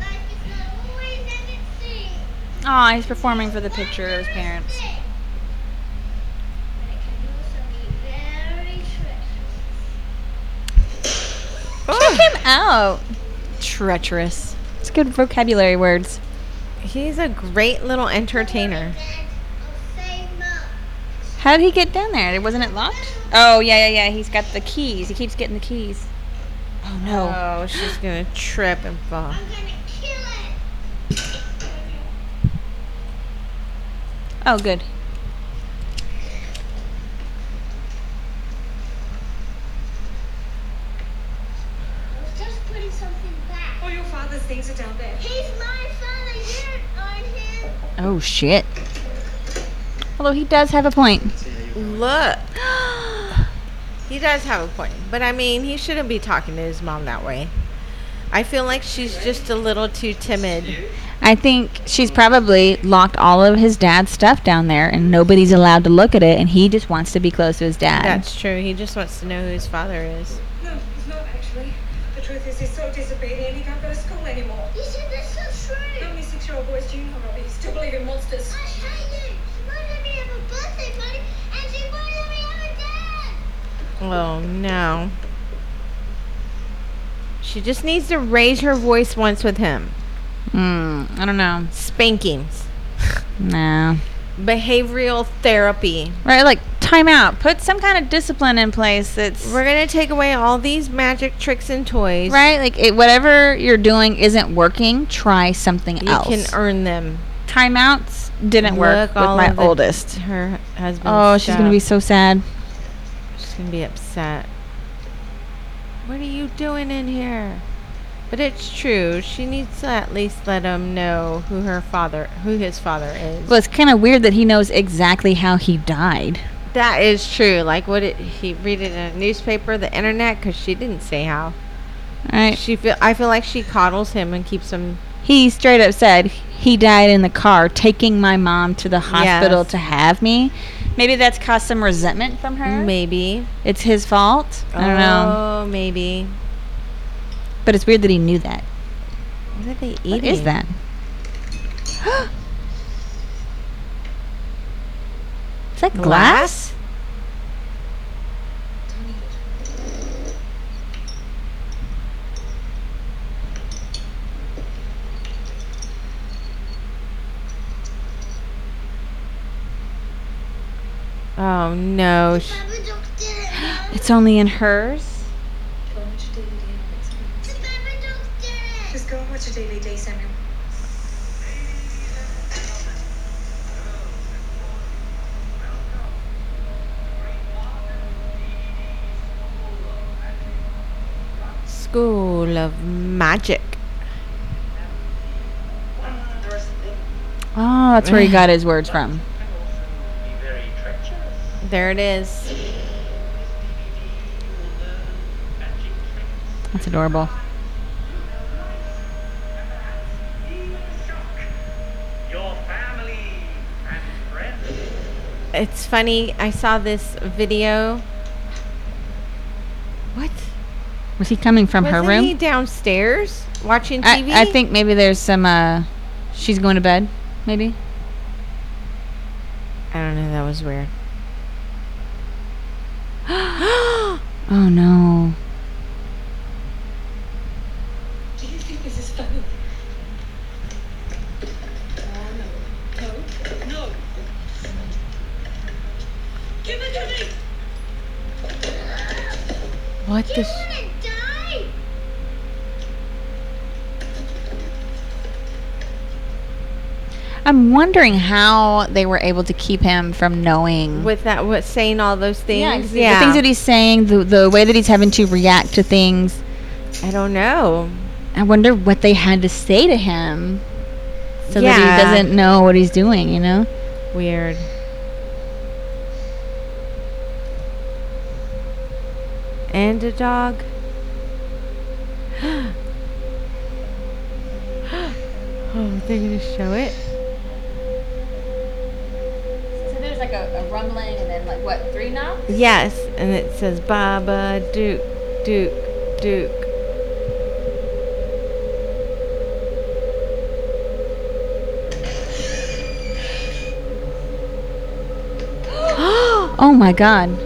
life is not always as it seems.
Aw, he's performing for the picture of his parents.
But it can also be very treacherous.
Check him out. Treacherous. It's good vocabulary words.
He's a great little entertainer.
Dad, I'll say much.
How did he get down there? Wasn't it locked? Oh yeah, yeah, yeah. He's got the keys. He keeps getting the keys. Oh no.
Oh, she's gonna trip and fall.
I'm gonna kill it.
Oh good.
I was just putting something back.
All your father's things are down there.
He's my father, you aren't him.
Oh shit. Although he does have a point.
Look. He does have a point. But I mean, he shouldn't be talking to his mom that way. I feel like she's just a little too timid.
I think she's probably locked all of his dad's stuff down there, and nobody's allowed to look at it, and he just wants to be close to his dad.
That's true. He just wants to know who his father is.
No, he's not actually. The truth is, he's so disobedient he can't go to school anymore.
You said that's so
How
true.
many six-year-old boys do you know, Robbie? Still believe in monsters.
I hate it. She won't let me have a birthday party, and she won't let me have a dad.
Oh no. She just needs to raise her voice once with him.
Hmm. I don't know.
Spankings.
No.
Behavioral therapy.
Right, like time out. Put some kind of discipline in place. That's
We're gonna take away all these magic tricks and toys.
right. Like it, whatever you're doing isn't working. Try something
You
else.
You can earn them.
Timeouts didn't work with my oldest.
Her husband.
Oh, she's gonna be so sad.
She's gonna be upset. What are you doing in here? But it's true. She needs to at least let him know who her father, who his father is.
Well, it's kind of weird that he knows exactly how he died.
that is true. Like, what did he read it in a newspaper, the internet? Because she didn't say how.
Right.
She feel. I feel like she coddles him and keeps him.
He straight up said he died in the car taking my mom to the hospital
Yes.
to have me. Maybe that's caused some resentment from her.
Maybe.
It's his fault. I don't know.
Oh, maybe.
But it's weird that he knew that.
What are they eating?
What is that? is that glass?
Don't
Oh no. Sh-
Babadook did it, Mom.
It's only in hers.
Go and watch a DVD and I'll explain.
The Babadook did it.
Just go and watch a DVD, Samuel.
School of Magic.
Oh, that's where he got his words from.
There it is.
That's adorable.
Your family and friends.
It's funny. I saw this video. What?
Was he coming from her
Wasn't
room?
he downstairs watching
I,
TV?
I think maybe there's some. uh She's going to bed. Maybe.
I don't know. That was weird.
Oh no.
Do you think this
I'm wondering how they were able to keep him from knowing.
with that, what saying all those things.
yeah,
things?
the things that he's saying, the the way that he's having to react to things.
I don't know.
I wonder what they had to say to him, so
Yeah.
that he doesn't know what he's doing. You know.
Weird. And a dog. Oh, they're gonna show it.
There's like a, a rumbling and then like what, three knocks?
Yes, and it says Baba Duke, Duke, Duke.
Oh my god.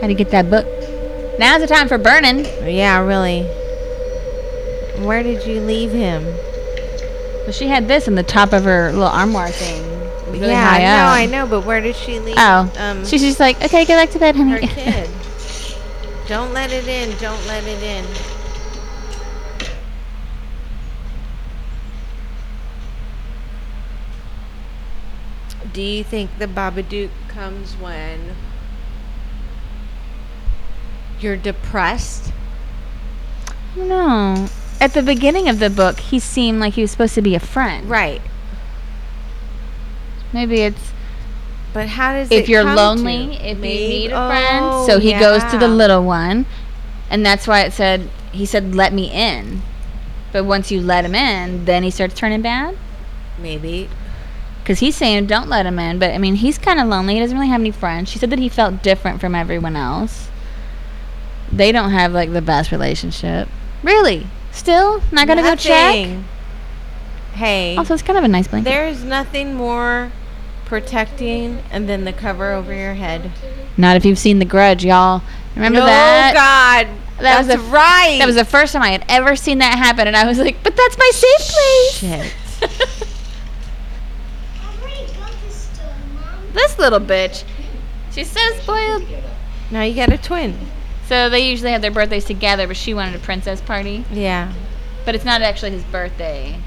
How do you get that book? Now's the time for burning.
Yeah, really. Where did you leave him?
Well, she had this in the top of her little armoire thing. Really
yeah,
high
no,
up.
I know, but where did she leave?
Oh,
um,
she's just like, okay, go back to bed, honey.
her kid. don't let it in. Don't let it in. Do you think the Babadook comes when you're depressed?
no. At the beginning of the book, he seemed like he was supposed to be a friend.
Right.
Maybe it's
But how does
if
it
you're lonely,
to?
if you need a friend.
Oh,
So he goes to the little one, and that's why it said he said, "Let me in." But once you let him in, then he starts turning bad.
Maybe.
Because he's saying, "Don't let him in." But I mean, he's kind of lonely. He doesn't really have any friends. She said that he felt different from everyone else. They don't have like the best relationship. Really? Still not gonna go check.
Hey.
Also, it's kind of a nice blanket.
There's nothing more protecting and then the cover over your head.
Not if you've seen The Grudge, y'all. Remember
no,
that?
Oh God.
That was
That's
the-
right.
That was the first time I had ever seen that happen, and I was like, "But that's my safe place."
Shit.
I've already got this
this little bitch. She's so spoiled.
Now you got a twin.
So they usually have their birthdays together, but she wanted a princess party.
Yeah.
But it's not actually his birthday.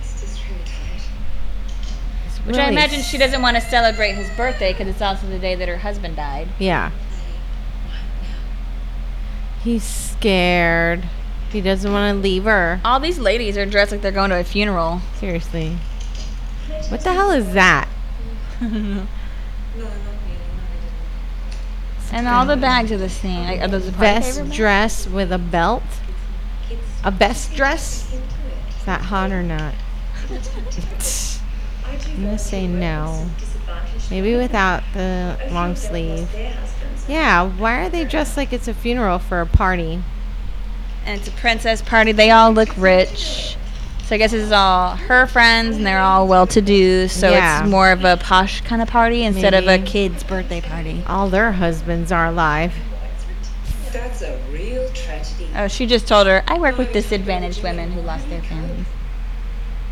It's just really
Which I imagine she doesn't want to celebrate his birthday because it's also the day that her husband died.
Yeah. He's scared. He doesn't want to leave her.
All these ladies are dressed like they're going to a funeral.
Seriously. What the hell is that?
No, not really. No, I didn't.
And all the bags are the same. Like, are those the party
Vest
paper bags?
dress with a belt? A best dress? Is that hot or not? I'm gonna say no. Maybe without the long sleeve.
lost their husbands.
Yeah, why are they dressed like it's a funeral for a party?
And it's a princess party. They all look rich. So I guess this is all her friends, and they're all well-to-do. So
Yeah.
it's more of a posh kind of party instead of a kid's birthday party.
All their husbands are alive.
That's a real tragedy.
Oh, she just told her, I work with disadvantaged women who lost their families.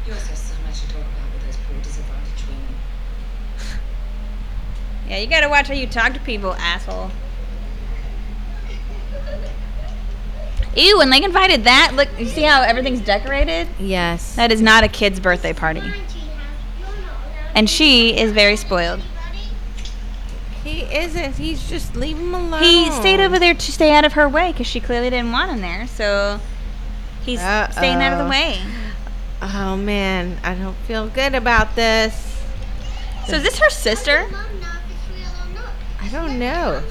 You also have so much to talk about with those poor disadvantaged women.
Yeah, you gotta watch how you talk to people, asshole. Ew, and they invited that. Look, you see how everything's decorated?
Yes.
That is not a kid's birthday party.
Mind you, have- you're not allowed
And she is very spoiled.
He isn't. He's just leave him alone.
He stayed over there to stay out of her way because she clearly didn't want him there. So he's staying out of the way.
Oh man, I don't feel good about this.
So is this her sister?
Mom know if it's real or not.
I don't know.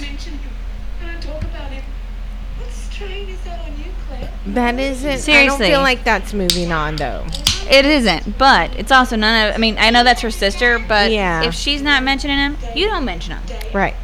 Mention him. I don't talk about him. What strain is that on you, Claire?
That isn't. I don't feel like that's moving on though.
It isn't, but it's also none of. I mean, I know that's her sister, but
Yeah.
if she's not mentioning him, you don't mention him.
Right.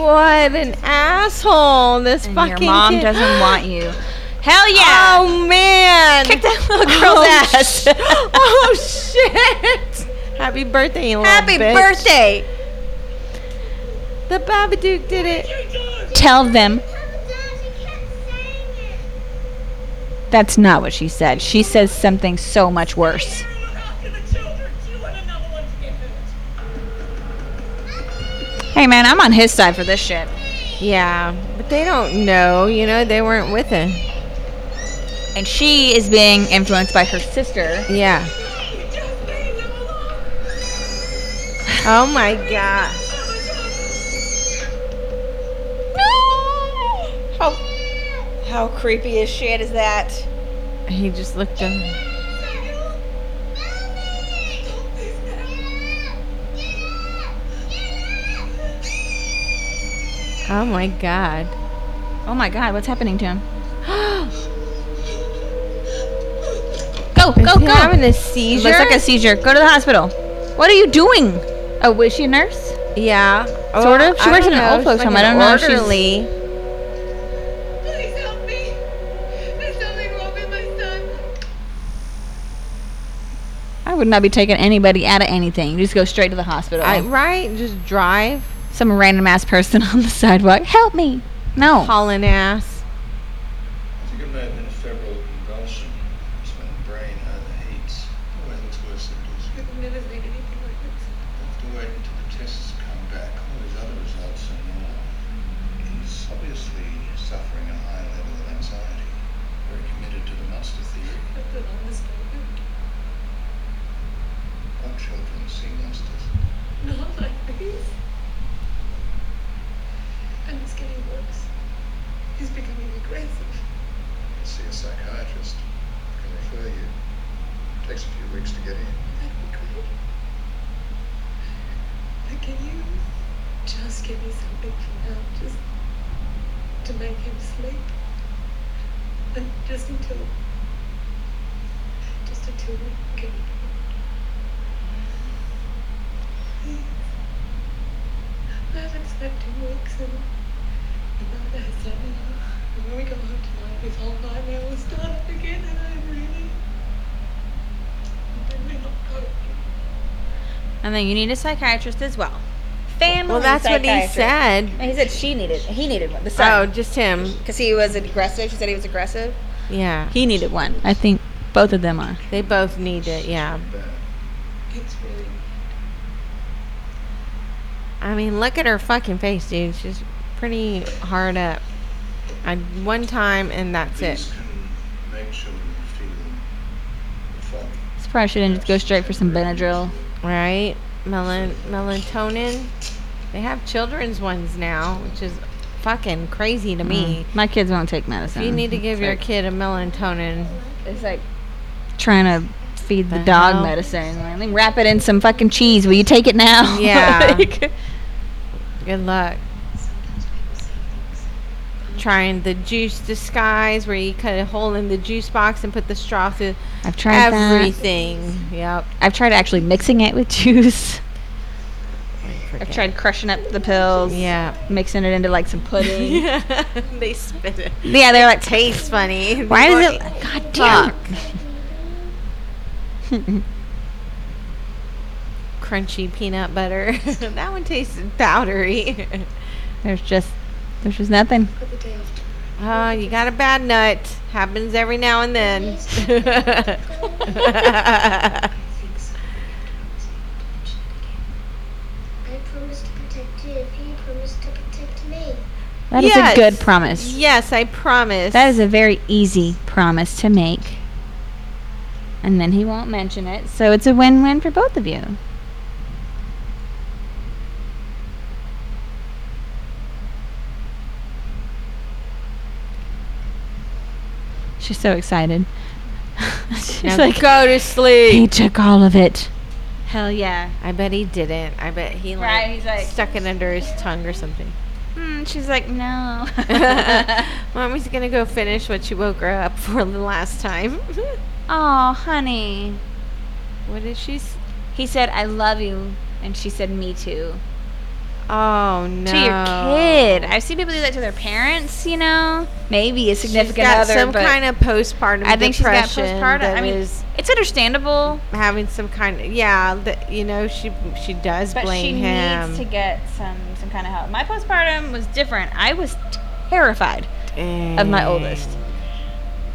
What an asshole! This
And
fucking
your mom
kid.
doesn't want you. Hell yeah!
Oh man!
Kick that little oh, girl's
Oh,
ass.
sh- oh shit! Happy birthday, you little
Happy birthday!
The Babadook did it.
Tell them
Papa Dad, you kept saying it.
that's not what she said. She says something so much worse. Hey man, I'm on his side for this shit.
Yeah, but they don't know. You know, they weren't with him.
And she is being influenced by her sister.
Yeah.
You just leave them alone.
Oh my god.
How how creepy as shit is that?
He just looked at Oh my god.
Oh my god, what's happening to him? go,
Is
go,
he
go!
having a seizure?
Looks like a seizure. Go to the hospital. What are you doing? Oh, was she a nurse?
yeah.
Sort of. She
I
works
don't
in an old folks home.
like
I don't know if she's-
orderly.
Please help me. There's something wrong with my son.
I would not be taking anybody out of anything. You just go straight to the hospital.
I, right? Just drive.
Some random ass person on the sidewalk. Help me. No.
Hauling ass.
I think it may have been a febrile convulsion. It's when the brain overheats. Oh, it looks worse than it is.
I've never seen anything like this.
We'll have to wait until the tests come back. All his other results are normal. He's obviously suffering a high level of anxiety. Very committed to the monster theory.
I don't understand it.
All children see monsters.
Not like this. And it's getting worse. He's becoming aggressive.
See a psychiatrist. Can refer you. Takes a few weeks to get in.
That'd be great. But can you just give me something for now? Just to make him sleep? And just until. Just until we can. Please. I haven't slept in weeks and neither has Sammy. And when we go home tonight, this whole nightmare will start up again and I really. I'm really not coping.
And then you need a psychiatrist as well. Family
Well, that's what he said.
And He said she needed. He needed one. The
Oh, just him.
because he was aggressive. She said he was aggressive.
Yeah.
He needed one. I think both of them are.
They both need it. Yeah.
Bad.
It's really.
I mean, look at her fucking face, dude. She's pretty hard up. I, one time, and that's it.
These can make children feel foggy.
Surprised she didn't just go straight for some Benadryl.
Right? Melon, melatonin. They have children's ones now, which is fucking crazy to me.
Mm. My kids won't take medicine.
If you need to give
It's
your
like-
kid a melatonin,
It's like trying to feed the,
The
dog
hell?
medicine. Like, wrap it in some fucking cheese. Will you take it now?
Yeah.
Like,
good luck.
Sometimes people say things.
Trying the juice disguise, where you cut a hole in the juice box and put the straw through
I've tried that.
everything. Yep.
I've tried actually mixing it with juice. I've tried crushing up the pills.
Yeah.
Mixing it into like some pudding. yeah.
they spit it.
yeah, they're like,
Tastes funny.
why does it? God damn.
Crunchy peanut butter. that one tasted powdery.
There's just, there's just nothing.
But the
Oh, you got a bad nut. Happens every now and then.
I think so. I have to mention it again.
I promise to protect you if you promise to protect me.
That is
Yes.
a good promise.
yes, I promise.
That is a very easy promise to make. And then he won't mention it, so it's a win-win for both of you. She's so excited. She's
Now
like,
go to sleep.
he took all of it. Hell yeah.
I bet he didn't. I bet he like,
Right, he's like-
stuck it under his tongue or something.
Hmm, she's like, no.
Mommy's gonna go finish what she woke her up for the last time.
oh, honey.
what did she? S-
He said, I love you. And she said, me too.
Oh no.
to your kid. I've seen people do that to their parents. You know, maybe a
She's
significant
got
other,
some kind of postpartum
I think she's got postpartum. I mean, it's understandable,
having some kind of yeah. That you know she she does
but
blame
she
him.
needs to get some some kind of help. My postpartum was different. I was terrified of my oldest.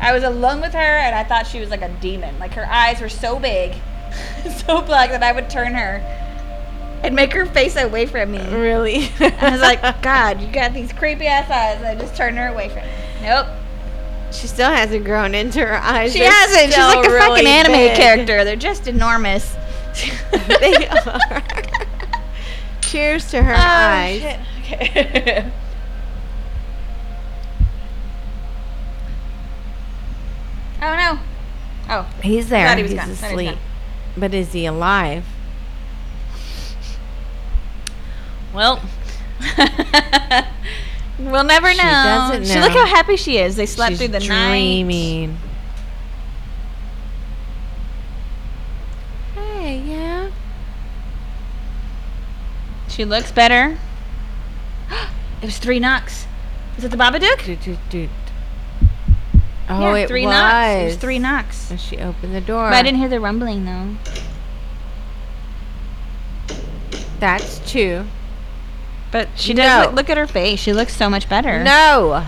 I was alone with her, and I thought she was like a demon. Like her eyes were so big, so black that I would turn her and make her face away from me.
Really?
I was like, God, you got these creepy ass eyes. I just turned her away from me. Nope.
she still hasn't grown into her eyes.
She
They're
hasn't. She's like a
still
fucking anime
big.
character. They're just enormous.
they are. Cheers to her
Oh,
eyes.
shit. Okay. oh no. Oh.
He's there.
He
He's
gone. He
asleep.
gone.
But is he alive?
Well. we'll never know.
She doesn't
She- look
know.
how happy she is. They slept
She's
through the night.
dreaming. Hey, yeah.
She looks better. it was three knocks. Is it the Babadook?
Doot, doot, doot. Oh,
yeah,
it
three
was.
knocks. It was three knocks.
And she opened the door.
But I didn't hear the rumbling though.
That's two.
But she does
No.
look, look at her face. She looks so much better.
No.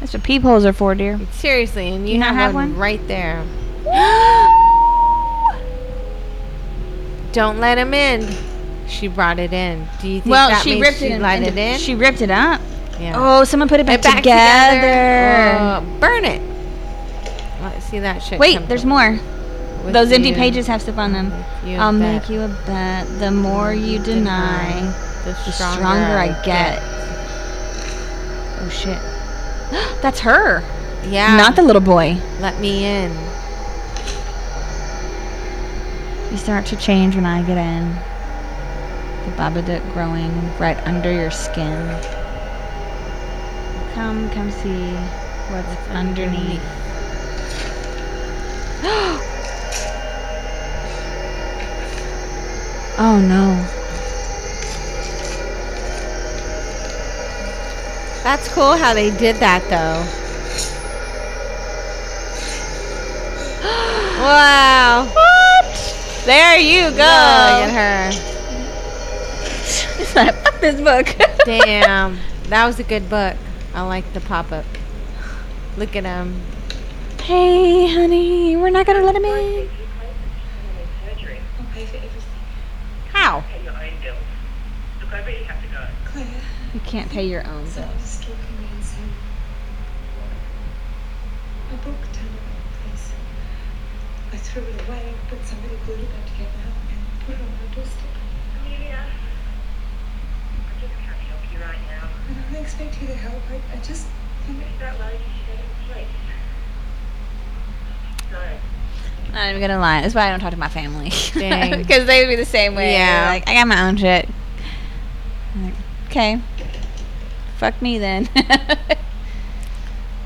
That's what peepholes are for, dear.
Seriously, and you,
You not
have,
have
one,
one?
right there. Don't let him in. She brought it in. Do you think
well,
that
she
means
ripped
she
it
let
into-
it in?
She ripped it up.
yeah.
Oh, someone put it back,
It back
together.
Oh, burn it. Let's see that shit.
Wait, there's more. Those empty pages have stuff on them. I'll
bet.
make you a bet. The more you deny,
the stronger
I get. Oh shit. That's her.
Yeah.
Not the little boy.
Let me in.
You start to change when I get in. The Babadook growing right under your skin. Come, come see what's underneath. oh no.
That's cool how they did that though. wow.
What? There you go.
Look at her.
It's like, fuck this book.
Damn. That was a good book. I like the pop up. Look at him.
hey, honey, we're not gonna let him in.
Surgery.
I'll pay for everything.
How?
Pay your own bills. Look, I really have to go.
Claire,
You can't pay your own
someone
bills.
is stalking me and Sam. My book turned up in place. I threw it away, but somebody glued it back together and put it on my doorstep.
Amelia, I just can't help you right now.
I don't expect you to help. I, I just.
If that way, you should go to the. No.
I'm not even gonna lie. That's why I don't talk to my family. Because they would be the same way.
Yeah.
Like, I got my own shit. Like, okay. Fuck me then.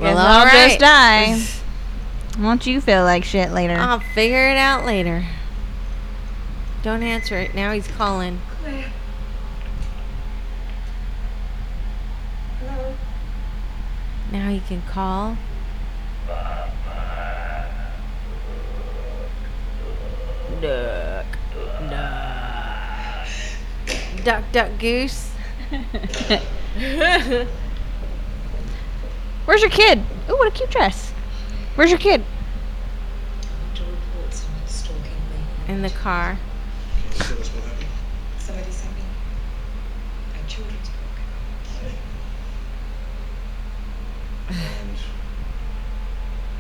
Well,
I'll
all
just die. Won't you feel like shit later?
I'll figure it out later. Don't answer it. Now he's calling.
Hello?
Now he can call. Uh, Duck. Duck. Duck, duck, goose.
Where's your kid? Oh, what a cute dress. Where's your kid?
To report stalking me.
In the car.
Can you what happened?
Somebody sent me a children's book.
And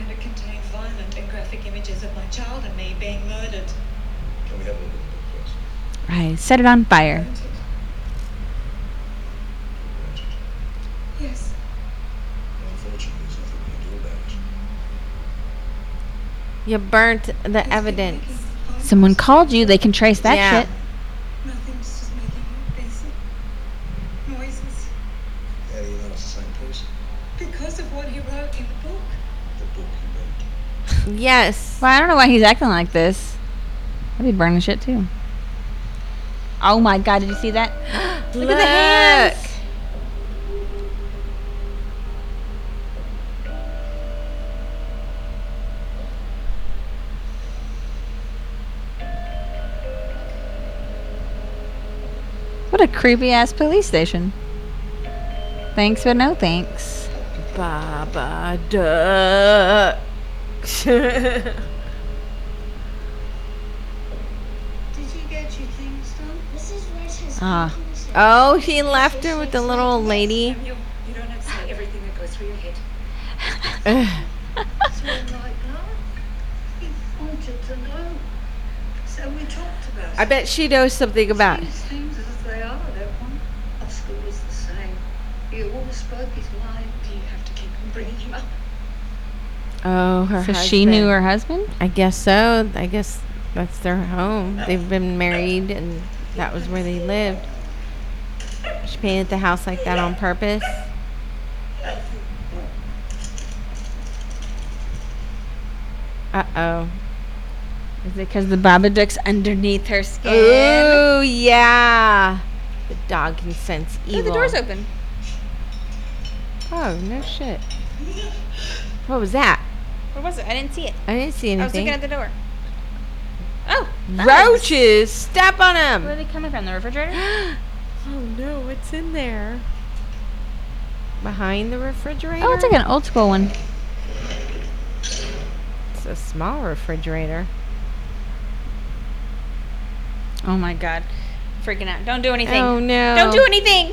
And it contains violent and graphic images of my child and me being murdered.
Can we have a look the book first?
I set it on fire.
Yes.
Unfortunately, there's nothing we can do about it.
You burnt the
It's
evidence.
Someone called you. They can trace that
Yeah.
shit.
Nothing's just making these noises
How do you know it's the same person?
because of what he wrote in the book.
The book you burnt.
Yes.
Well, I don't know why he's acting like this. I'd be burning shit too. Oh my god, did you see that?
Look,
at the hands. What a creepy ass police station. Thanks, but no thanks.
Baba Duck.
Did you get your things done?
Mrs. Rich has
Ah.
taken us a-
oh, he left her with the little lady.
You don't have to say everything that goes through your head.
So I'm like, no. He wanted to know. So we talked about
I bet she knows something about.
These things as they are, that one. Our school the same. He always spoke his mind.
Do you have to keep on bringing him up?
Oh, her
so
husband.
she knew her husband?
I guess so. I guess that's their home. They've been married, and that was where they lived. She painted the house like that on purpose. Uh oh.
Is it because the Babadook's underneath her skin?
Oh yeah. The dog can sense evil.
Oh, the door's open.
Oh no shit. What was that?
What was it? I didn't see it.
I didn't see anything.
I was looking at the door. Oh, bugs.
Roaches! Step on them.
Where are they coming from? The refrigerator?
oh no, what's in there? Behind the refrigerator?
Oh, it's like an old school one.
It's a small refrigerator.
Oh my god. Freaking out. Don't do anything.
Oh no.
Don't do anything.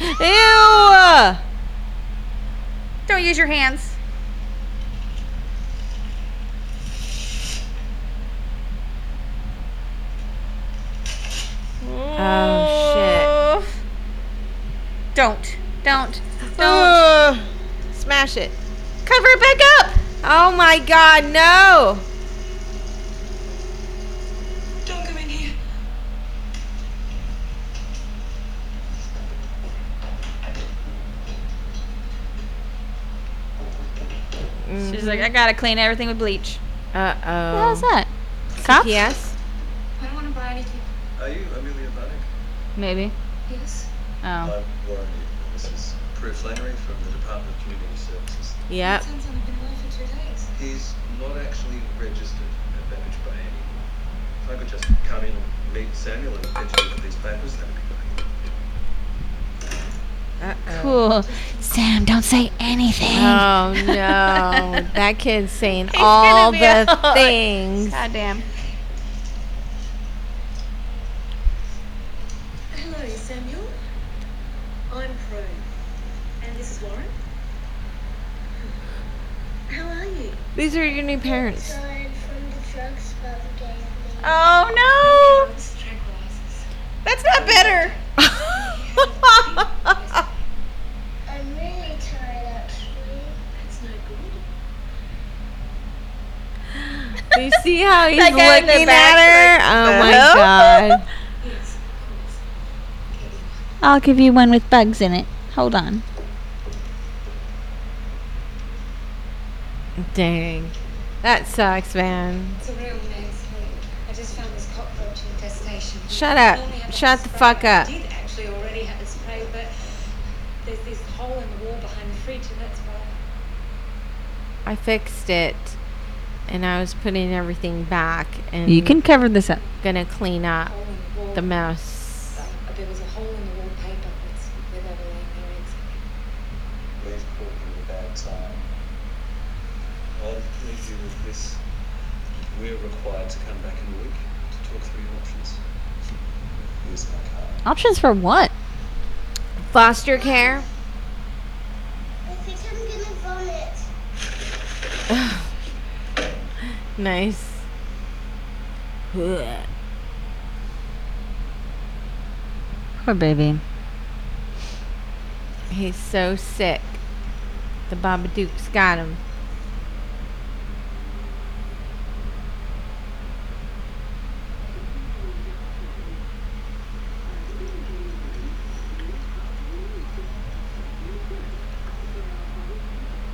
Ew!
Don't use your hands.
Oh
shit. Don't. Don't. Don't.
Ugh. Smash it.
Cover it back up.
Oh my god, no!
Don't go in here.
She's like, I gotta clean everything with bleach.
Uh oh.
How's that? Cops?
Yes.
I don't want to buy anything.
Are you Amelia Bunnick?
Maybe.
Yes.
Oh.
I'm Warren. This is Prue Flannery from the Department of Community Services.
Yep.
Sounds like I've been away for two days.
He's not actually registered at Babbage by any. If I could just come in and meet Samuel and get you look at these papers, that'd be great.
Uh oh.
Cool. Sam, don't say anything.
Oh no. that kid's saying
He's
all the
all-
things.
God damn.
Hello, Samuel. I'm Prue. And this is Warren. How are you?
These are your new parents.
From the drugs Bubba gave me.
Oh
Drugs,
no. That's not better.
I'm really tired actually.
That's no good.
Do you see how he's
That guy in
looking at her? Oh my god.
Yes, of course.
I'll give you one with bugs in it. Hold on.
Dang. That sucks, man.
It's a real mess. I just found this cockroach infestation.
Shut up.
Normally have a
Shut the
spray.
fuck up.
I did actually already have it sprayed, but there's this hole in the wall behind the fridge, and that's why.
I fixed it. And I was putting everything back and
You can cover this up.
gonna clean up
the
the mess.
Uh, there was a hole in the wallpaper. That's where they were laying their eggs.
We've caught you at a bad time. I'll leave you with this. We're required to come back in a week to talk through your options. Here's my card.
Options for what?
Foster care?
I think I'm gonna vomit.
Nice. Ugh.
Poor baby.
He's so sick. The Babadook's got him.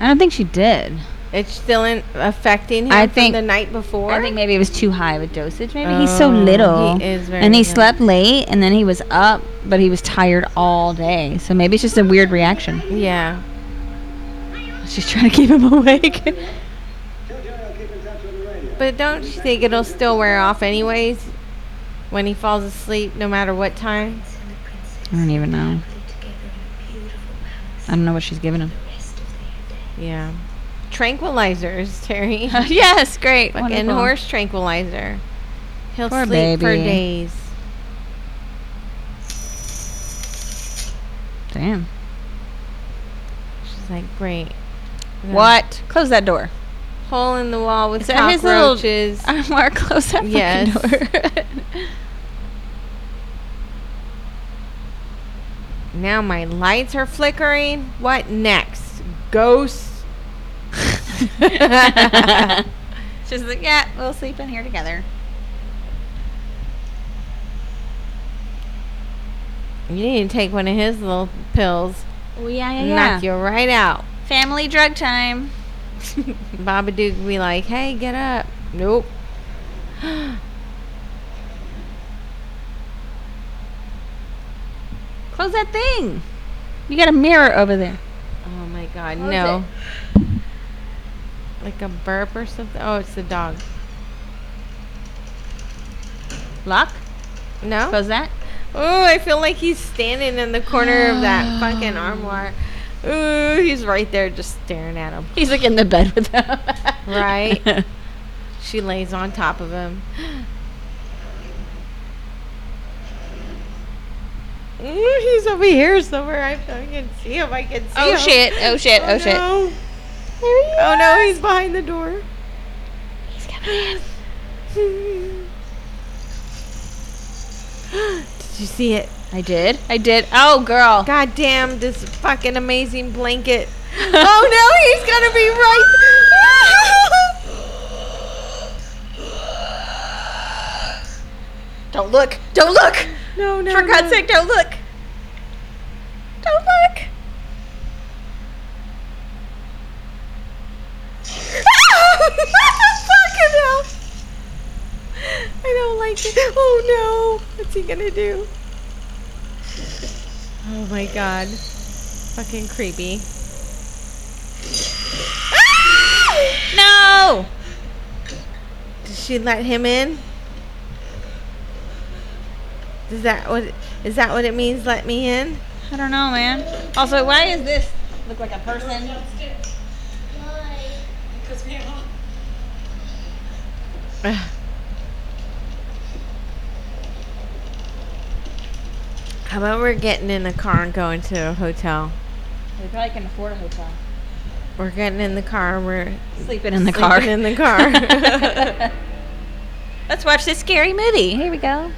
I don't think she did.
It's still in affecting him
I
from
think-
the night before.
I think maybe it was too high of a dosage. Maybe he's so
Oh,
little.
he is very
and he
young.
slept late, and then he was up, but he was tired all day. So maybe it's just a weird reaction.
Yeah.
She's trying to keep him awake.
But don't you think it'll still wear off anyways when he falls asleep, no matter what time?
And the princess
I don't even know.
live together in a beautiful palace
I don't know what she's giving him.
the rest of their day.
Yeah. Tranquilizers, Terry.
yes, great. Wonderful.
horse tranquilizer. He'll
Poor
sleep for days.
Damn.
She's like, great.
What? Close that door.
Hole in the wall with
Is that his little-
cockroaches.
Mark, close that
Yes.
door.
now my lights are flickering. What next? Ghosts?
She's like, yeah, we'll sleep in here together.
You need to take one of his little pills.
Oh yeah,
and Knock you right out.
Family drug time.
Babadook will be like, hey, get up. Nope.
Close that thing. You got a mirror over there.
Oh my god,
Close
no. Like a burp or something? Oh, it's the dog.
Lock.
No?
Close that.
Oh, I feel like he's standing in the corner of that fucking armoire. Ooh, he's right there just staring at him.
He's like in the bed with them.
Right. She lays on top of him. Ooh, he's over here somewhere. I I can see him. I can see him.
oh
him.
shit! Oh shit! Oh, oh shit!
No. Oh no, he's behind the door.
He's coming in.
Did you see it?
I did. I did. Oh, girl.
God damn this fucking amazing blanket. oh no, he's gonna be right.
Don't look. Don't look.
no, no.
For God's
no.
sake, don't look. Don't look.
Fucking hell. I don't like it. Oh no. What's he gonna do? Oh my god. Fucking creepy. Ah!
No.
Did she let him in? Is that what is that what it means let me in?
I don't know, man. Also, why is this look like a person?
Why?
Because we are.
How about we're getting in the car and going to a hotel?
We probably can afford a hotel.
We're getting in the car. and We're
Sleeping in the
sleeping
car.
in the car.
Let's watch this scary movie. Here we go.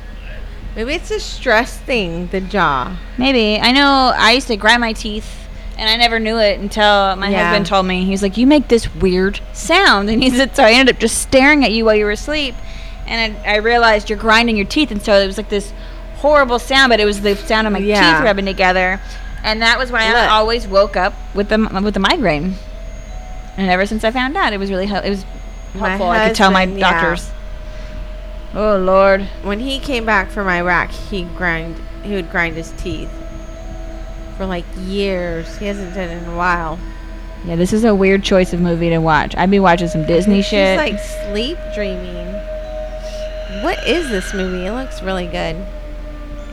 Maybe it's a stress thing. The jaw.
Maybe. I know I used to grind my teeth and I never knew it until my
Yeah.
husband told me. He was like, You make this weird sound. And he said, So I ended up just staring at you while you were asleep. And I, I realized you're grinding your teeth. And so it was like this horrible sound, but it was the sound of my
Yeah.
teeth rubbing together. And that was why I always woke up with the with the migraine. And ever since I found out, it was really hel- it was helpful. I could tell my
husband, yeah.
doctors. Oh Lord.
When he came back from Iraq, he grind. He would grind his teeth for like years. He hasn't done it in a while.
Yeah, this is a weird choice of movie to watch. I'd be watching some Disney shit.
She's like sleep dreaming. What is this movie? It looks really good.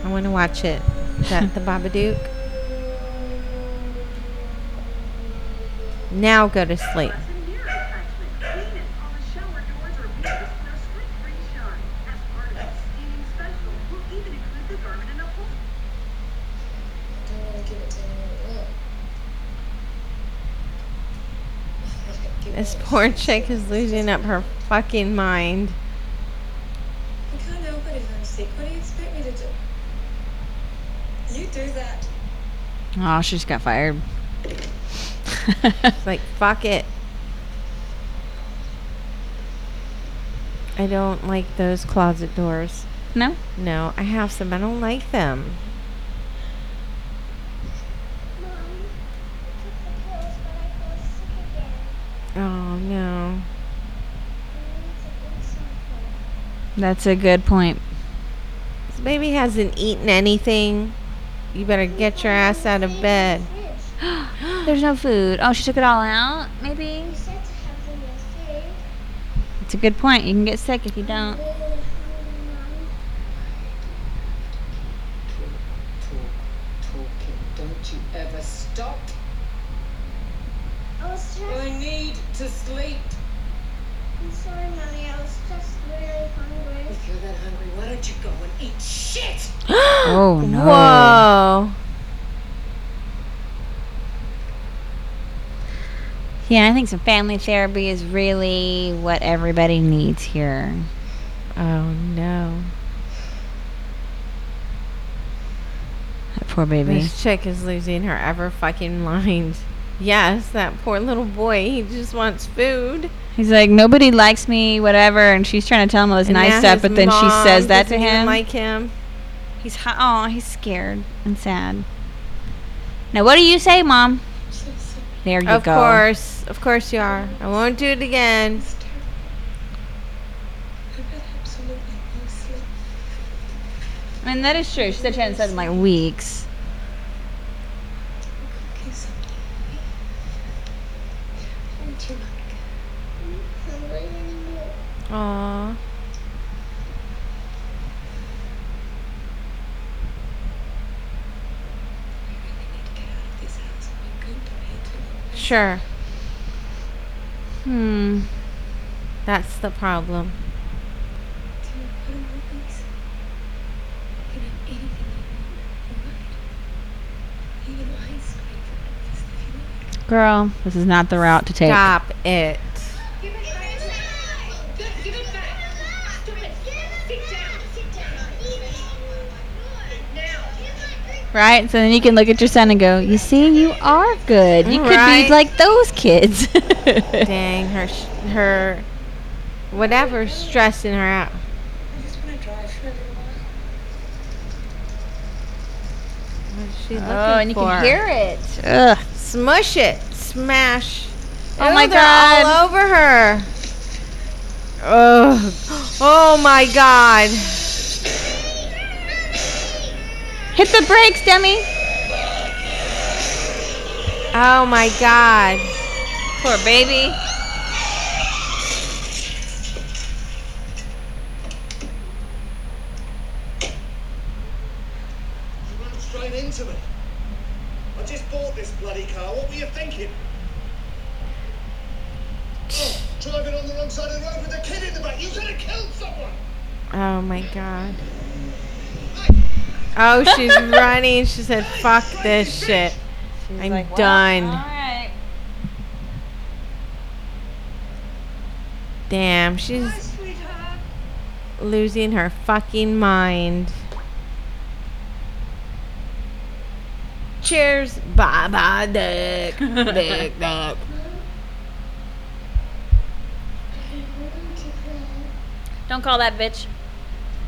I want to watch it. Is that the Babadook? Now go to sleep.
don't want to give it to anyone at work. Give it
This poor chick is losing up her fucking mind.
I can't help it if I'm sick. What do you expect me to do? You do that.
Oh, she just got fired.
It's like, fuck it. I don't like those closet doors.
no?
No, I have some. I don't like them.
Mom, I took the pills, but I feel sick again.
Oh no.
I need to do something.
That's a good point.
This baby hasn't eaten anything. You better get your ass out of bed.
There's no food. Oh, she took it all out? Maybe?
You said to have them in food.
It's a good point. You can get sick if you don't.
Really hungry, Mom.
Talk, talking. Don't you ever stop.
I was.
I need to sleep.
I'm sorry, Mommy. I was just really hungry.
If you're that hungry, why don't you go and eat shit?
Oh, no.
Whoa.
Yeah, I think some family therapy is really what everybody needs here.
Oh no.
That poor baby.
This chick is losing her ever fucking mind. Yes, that poor little boy. He just wants food.
He's like, nobody likes me, whatever, and she's trying to tell him all this
And
nice stuff, but then she says that to him.
Like him.
he's hot. oh, he's scared and sad. Now, what do you say, mom? There you
Of
go.
course, of course you are. I won't do it again.
I've had absolutely no sleep.
I mean, that is true. She said she hadn't said in like weeks.
Cookies. Would you like?
I'm hungry anymore.
Aw.
We really need to get out of this house. We're going to here too long.
Sure.
Hmm.
That's the problem.
Do you want one of my things? You can have anything you want, alright? Even ice cream Sure. breakfast if you like.
Girl, this is not the route to take.
Stop it.
Right? So then you can look at your son and go, You see, you are good. You could be like those kids.
Dang her, sh- her, whatever's stressing her out.
I just want to drive for a little while.
What is she oh, looking
oh, and you
for?
can hear it. Ugh.
Smush it, smash.
Oh
Ew,
my
they're
God.
All over her. Ugh. Oh my God.
Hit the brakes, Demi.
Oh my God.
Poor baby.
You ran straight into me. I just bought this bloody car. What were you thinking? Oh, driving on the wrong side of the road with a kid in the back. You could have killed someone.
Oh my God. Oh, she's running. She said, fuck this shit. I'm
like, well,
done.
All right.
Damn, she's losing her fucking mind. Cheers. Bye bye, dick. dick, dick.
I can hold on to Claire.
Don't call that bitch.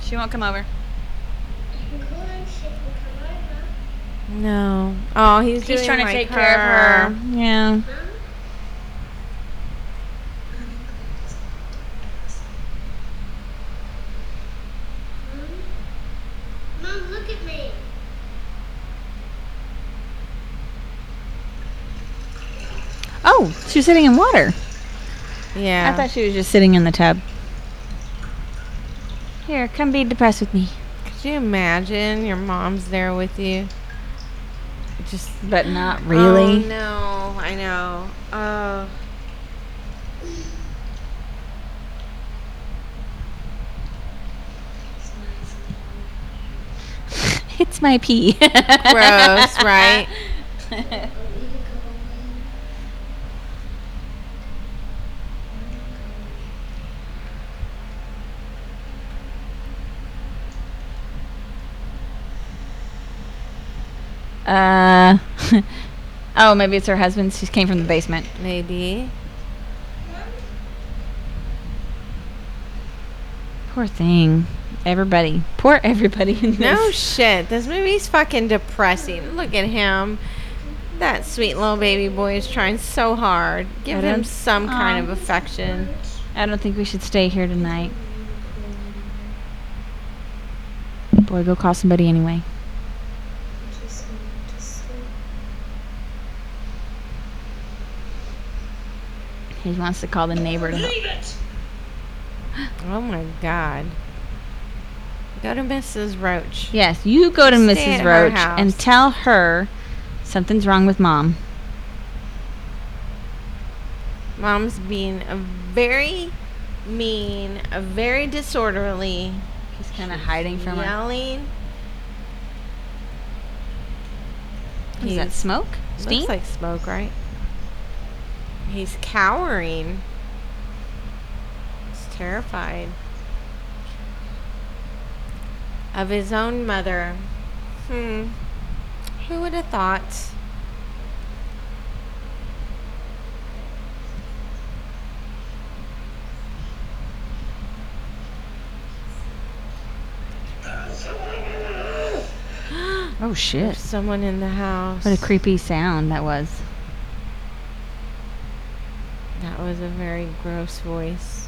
She won't come over.
I can call on she can come over.
No. Oh, he's,
He's
doing
trying to
like
take care of her. Yeah.
Mom? Mom? Mom, look at me.
Oh, she was sitting in water.
Yeah.
I thought she was just sitting in the tub. Here, come be depressed with me.
Could you imagine your mom's there with you? Just
But not oh, really.
Oh, no, I know. Oh.
it's my pee.
Gross, right?
I need to go away.
Uh. oh, maybe it's her husband. She came from the basement.
Maybe.
Poor thing. Everybody. Poor everybody in this.
No shit. This movie's fucking depressing. Look at him. That sweet little baby boy is trying so hard. Give him some kind of affection.
I don't think we should stay here tonight. Boy, go call somebody anyway.
Just going to sleep.
He wants to call the neighbor to help.
Leave it!
Oh my god. Go to Mrs. Roach.
Yes, you go to
Stay
Mrs. Roach and tell her something's wrong with mom.
Mom's being a very mean, a very disorderly,
He's kind of hiding from her.
yelling.
Is that smoke? Steam?
Looks like smoke, right? He's cowering. He's terrified of his own mother. Hmm. Who would have thought?
oh shit.
There's someone in the house.
What a creepy sound that was.
That was a very gross voice.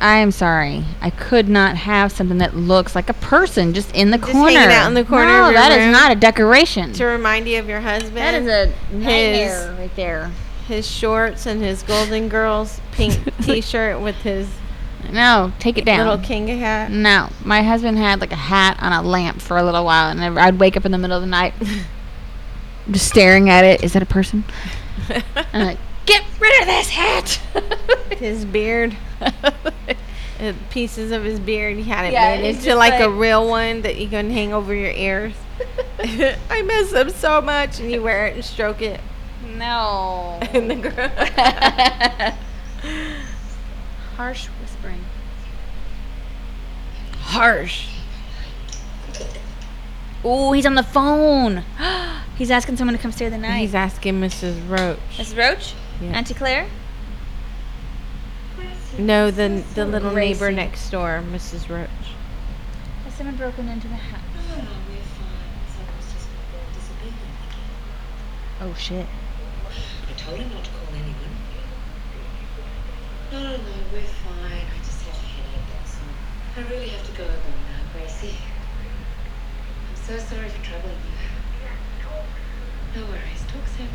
I am sorry. I could not have something that looks like a person just in the
Just
corner.
hanging out in the corner
No, that is not a decoration.
To remind you of your husband.
That is a
his,
right there.
his shorts and his Golden Girls pink T-shirt with his
No, take it down.
little Kinga hat.
No, my husband had like a hat on a lamp for a little while, and I- I'd wake up in the middle of the night, just staring at it. Is that a person? I'm like, get rid of this hat.
his beard. Pieces of his beard, he had it
Yeah,
made into
just
like, a real one that you can hang over your ears. I miss him so much, and you wear it and stroke it
no.
in the ground.
Harsh whispering.
Harsh.
Oh, he's on the phone. he's asking someone to come stay the night.
He's asking Mrs. Roach.
Mrs. Roach?
Yeah.
Auntie Claire?
No, the the little neighbor next door, Mrs. Roach.
Has someone broken into the house?
No, no, we're fine. Someone's just not there disappeared.
Oh, shit.
I told him not to call anyone. No, no, no, we're fine. I just have a headache, that's all. I really have to go though now, Gracie. I'm so sorry for troubling you. No worries. Talk soon.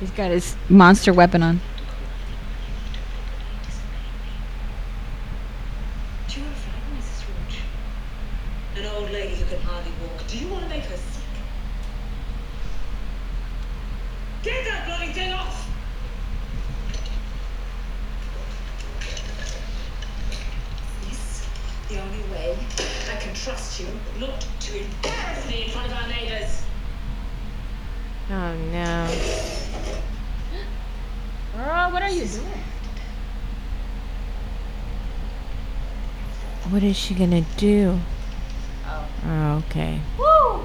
He's got his monster weapon on.
Do you want to frighten Mrs. Roach? An old lady who can hardly walk. Do you want to make her sick? Get that bloody thing off! Is the only way I can trust you not to embarrass me in front of our neighbours.
Oh no.
Girl, what are you doing?
What is she gonna do? Oh, oh okay.
Woo!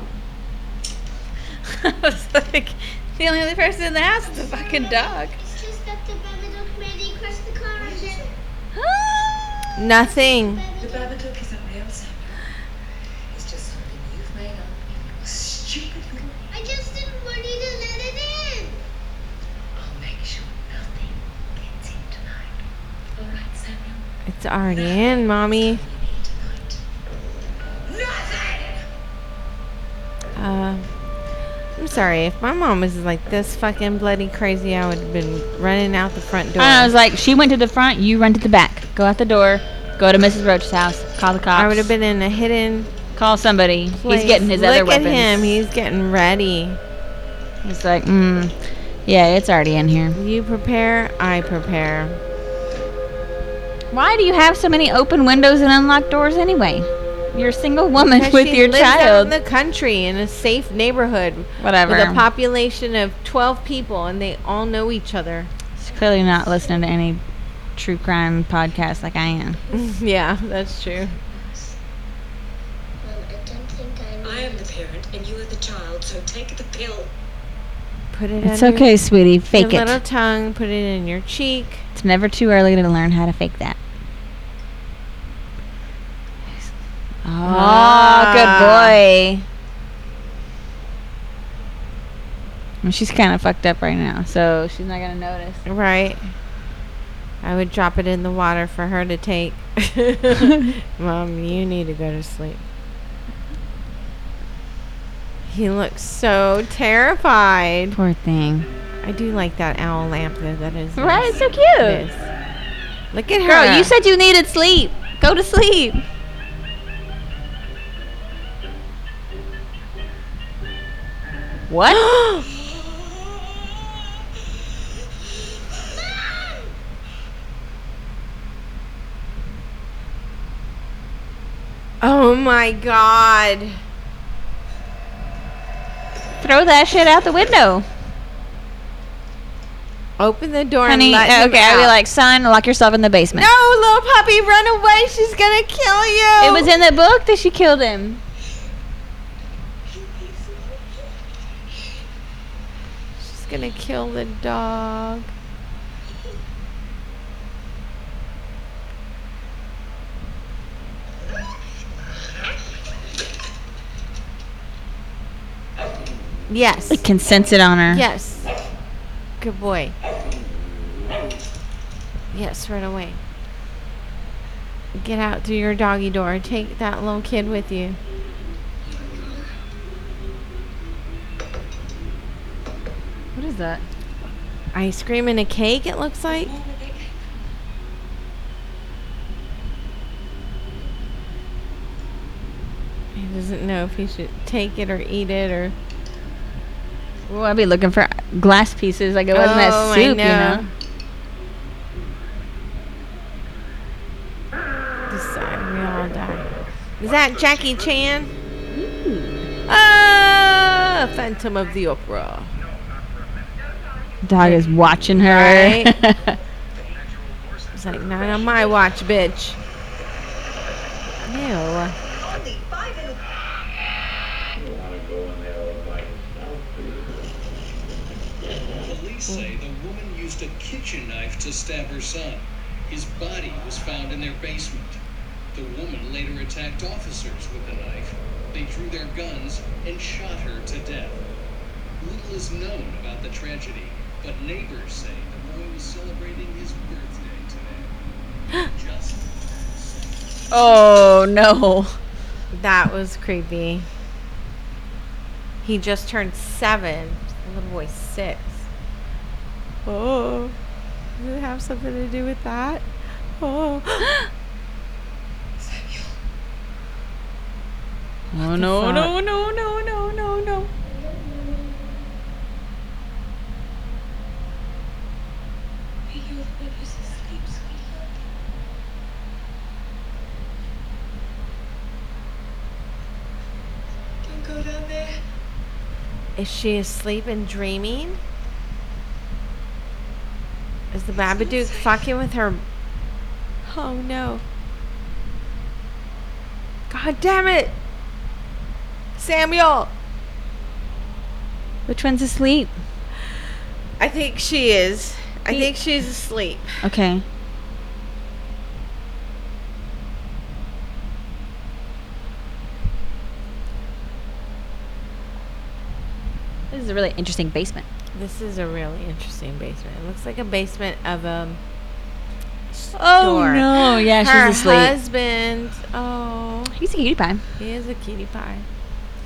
I was like, the only other person in the house is the fucking dog.
It's just that the Babadook made me crush the car.
Nothing.
The Babadook isn't real, Samuel. It's just something you've made up in your stupid little
I just didn't want you to let it in.
I'll make sure nothing gets in tonight. All right, Samuel?
It's already in, mommy. Sorry. If my mom was like this fucking bloody crazy, I would have been running out the front door.
I was like, she went to the front, you run to the back. Go out the door, go to Mrs. Roach's house, call the cops.
I would have been in a hidden.
Call somebody.
place.
He's getting his
Look
other
at
weapons.
him. He's getting ready.
He's like, mm, yeah, it's already in here.
You prepare, I prepare.
Why do you have so many open windows and unlocked doors anyway? You're a single woman
Because
with
she
your
lives out
child.
in the country in a safe neighborhood
Whatever.
with a population of 12 people, and they all know each other.
She's clearly not listening to any true crime podcast like I am.
yeah, that's true.
Mom, I don't think I
I am
the parent and you are the child, so take the pill.
Put it
It's
under
okay, sweetie.
your
it.
little tongue. Put it in your cheek.
It's never too early to learn how to fake that.
Ah.
good boy. Well, she's kind of fucked up right now, so she's not gonna notice.
Right. I would drop it in the water for her to take. Mom, you need to go to sleep. He looks so terrified.
Poor thing.
I do like that owl lamp though. That is
Right?
nice.
It's so cute.
Look at her.
Girl, you said you needed sleep. Go to sleep. What?
Oh my god.
Throw that shit out the window.
Open the door
Honey,
let uh,
okay, I'd be like, son, lock yourself in the basement.
No, little puppy, run away. She's gonna kill you.
It was in the book that she killed him.
She's gonna kill the dog. Yes.
It can sense it on her.
Yes. Good boy. Yes, run away. Get out through your doggy door. Take that little kid with you.
Is that?
Ice cream and a cake, it looks like. He doesn't know if he should take it or eat it or.
Well, I'd be looking for glass pieces like it wasn't
Oh,
that soup, you
know.
know.
Decide we all die. Is that Jackie Chan? Ah, Phantom of the Opera.
Dog is watching her.
Right. It's like not on my watch, bitch. Ew.
Police say the woman used a kitchen knife to stab her son. His body was found in their basement. The woman later attacked officers with the knife. They drew their guns and shot her to death. Little is known about the tragedy, but neighbors say the boy was celebrating his birthday today. Just
oh no.
That was creepy. He just turned seven. The little boy's six. Oh. Does it have something to do with that? Oh.
Oh no,
fuck?
no, no, no, no, no, no.
Are you whoever's asleep, sweetheart? Don't go down there.
Is she asleep and dreaming? Is the Babadook fucking with her? Oh no. God damn it! Samuel!
Which one's asleep?
I think she is. I
He-
think she's asleep.
Okay. Is a really interesting basement.
This is a really interesting basement. It looks like a basement of a
Oh no, yeah,
Her
she's asleep.
husband. Oh,
He's a cutie pie.
he is a cutie pie.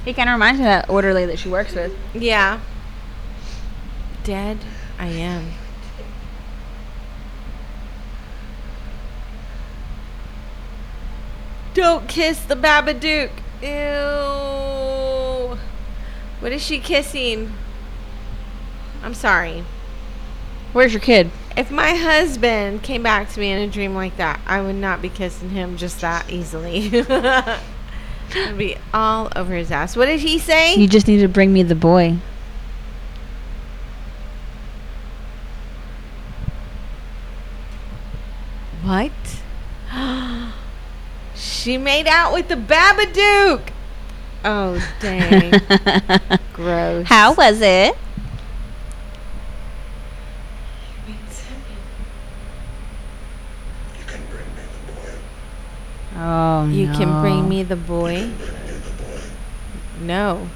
He kind of reminds me of that orderly that she works with.
Yeah. Dead. I am. Don't kiss the Babadook. Ew. What is she kissing? I'm sorry.
Where's your kid?
If my husband came back to me in a dream like that, I would not be kissing him just that easily. I'd be all over his ass. What did he say?
You just need to bring me the boy.
What? she made out with the Babadook. Oh dang. Gross.
How was it? Oh
You
no.
You can bring me the boy? No.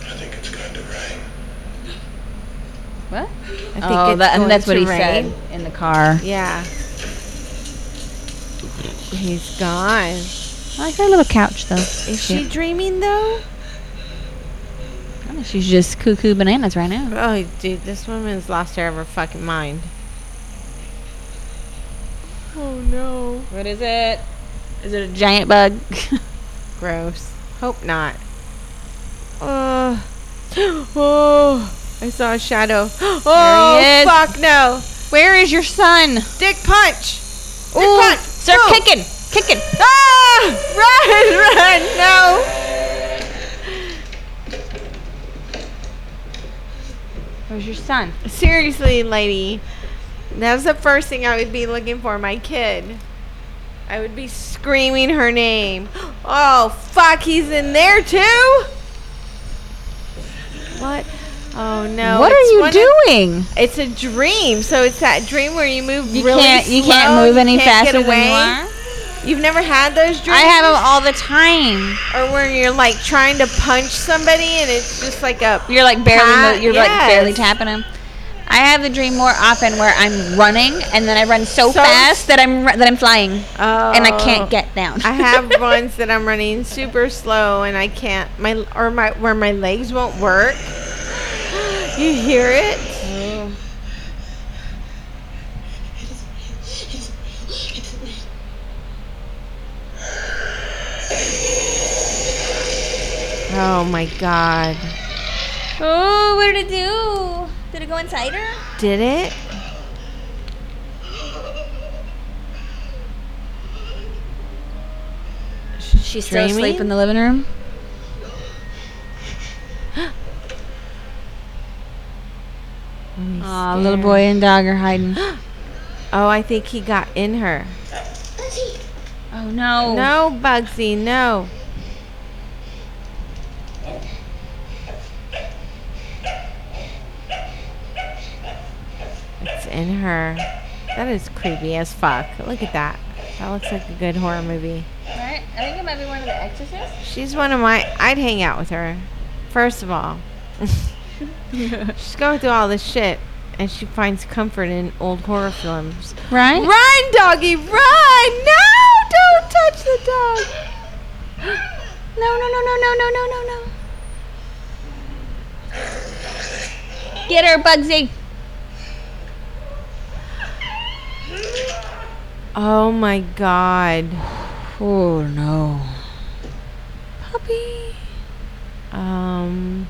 I think it's going to rain.
What?
I think
oh,
it's
that, and
going
that's what he
rain.
said in the car.
Yeah. He's gone.
I like her little couch though.
Is she dreaming though?
Oh, she's just cuckoo bananas right now.
Oh, dude, this woman's lost her ever fucking mind. Oh no.
What is it? Is it a giant bug?
Gross. Hope not. Uh, oh, I saw a shadow. Oh,
is.
fuck no.
Where is your son?
Dick punch. Dick
Ooh,
punch.
Start
Boom.
kicking, kicking.
Ah! Run, run, no.
Where's your son?
Seriously, lady. That's the first thing I would be looking for, my kid. I would be screaming her name. Oh, fuck, he's in there too? What? Oh no.
what are you
one of-
doing?
it's a dream. So it's that dream where you move
You
really
can't. You
slow,
can't move any
can't
faster than you are.
You've never had those dreams?
I have them all the time.
Or where you're like trying to punch somebody and it's just like a
You're like barely.
Pat,
mo- you're like barely tapping them. I have the dream more often where I'm running and then I run so,
So-
fast that I'm that I'm flying
Oh.
and I can't oh. get down.
I have ones that I'm running super slow and I can't my or my where my legs won't work. You hear it? Oh my god.
oh, what did it do? Did it go inside her?
Did it?
She's still asleep in the living room. Aw, little boy and dog are hiding.
Oh, I think he got in her.
Oh no.
No, Bugsy, no. It's in her. That is creepy as fuck. Look at that. That looks like a good horror movie.
Right? I think it might be one of the exorcists.
She's one of my. I'd hang out with her. First of all, she's going through all this shit, and she finds comfort in old horror films.
Right?
Run, doggy, run! No, don't touch the dog.
No, no, no, no, no, no, no, no, no. Get her, Bugsy.
Oh my god.
Oh no.
Puppy. Um.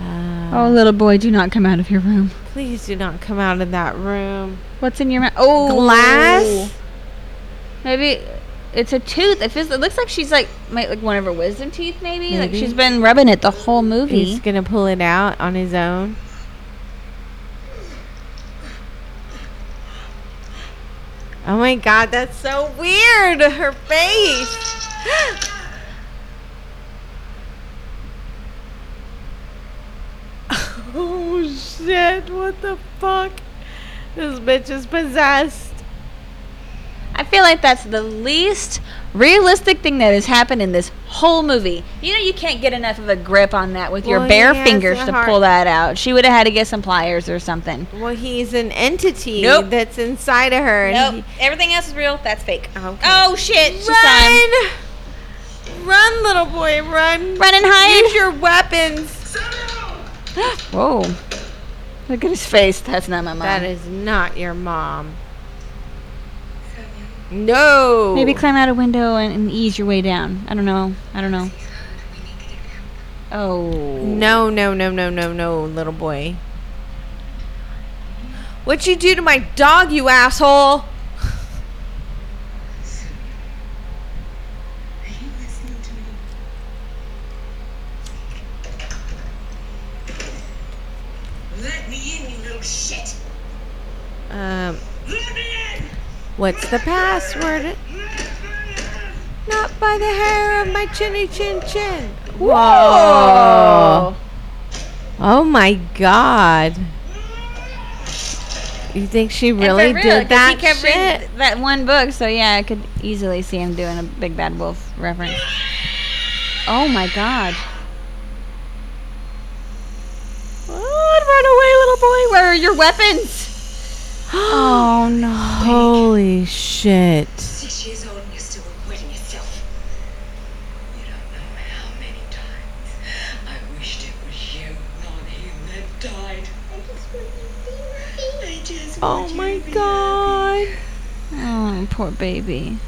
Uh,
Oh, little boy, do not come out of your room.
please do not come out of that room.
What's in your mouth? Oh,
Glass?
Maybe it's a tooth. It feels. It looks like she's like might like one of her wisdom teeth. Maybe, like she's been rubbing it the whole movie.
He's gonna pull it out on his own. Oh my god, that's so weird. Her face. oh shit, what the fuck? This bitch is possessed.
I feel like that's the least realistic thing that has happened in this whole movie. You know, you can't get enough of a grip on that with your
Well,
bare fingers to
heart-
pull that out. She would have had to get some pliers or something.
Well, he's an entity
Nope.
that's inside of her. and
Nope. Everything else is real. That's fake.
okay.
Oh shit! She saw him.
Run! Run, little boy, run!
Run and hide.
Use your weapons.
Whoa! Look at his face. That's not my mom.
That is not your mom. No.
Maybe climb out a window and, and ease your way down. I don't know. I don't know. Oh.
No, no, no, no, no, no, little boy. What'd you do to my dog, you asshole?
Let me in, you little shit!
Um,
Let me in!
What's the password? Not by the hair of my chinny chin chin. Whoa. Oh my god. You think she really
real,
did that
He kept
shit?
reading that one book, so yeah, I could easily see him doing a Big Bad Wolf reference. Oh my god. Oh, run away, little boy. Where are your weapons? Oh no.
Holy shit.
Six years old and you're still wetting yourself. You don't know how many times I wished it was you, not him, that died. I just
Oh my god.
Oh, poor baby.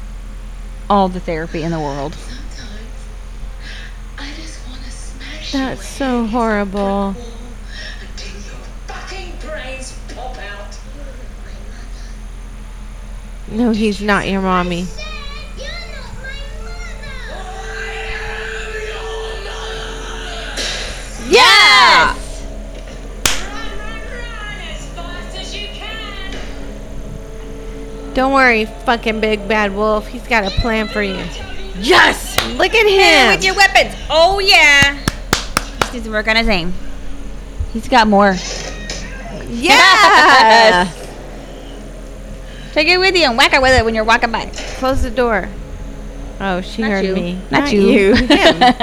All the therapy in the world.
Sometimes I just want to smash
That's so horrible. No, he's not your mommy.
You're not my mother.
Yeah!
Run, run, run as fast as you can.
Don't worry, fucking big bad wolf. He's got a plan for you. Yes! Look at him.
With your weapons. Oh yeah. He just needs to work on his aim. He's got more.
Yeah!
Take it with you and whack it with it when you're walking by.
Close the door. Oh, she
Not
heard
you.
me.
Not you.
Him.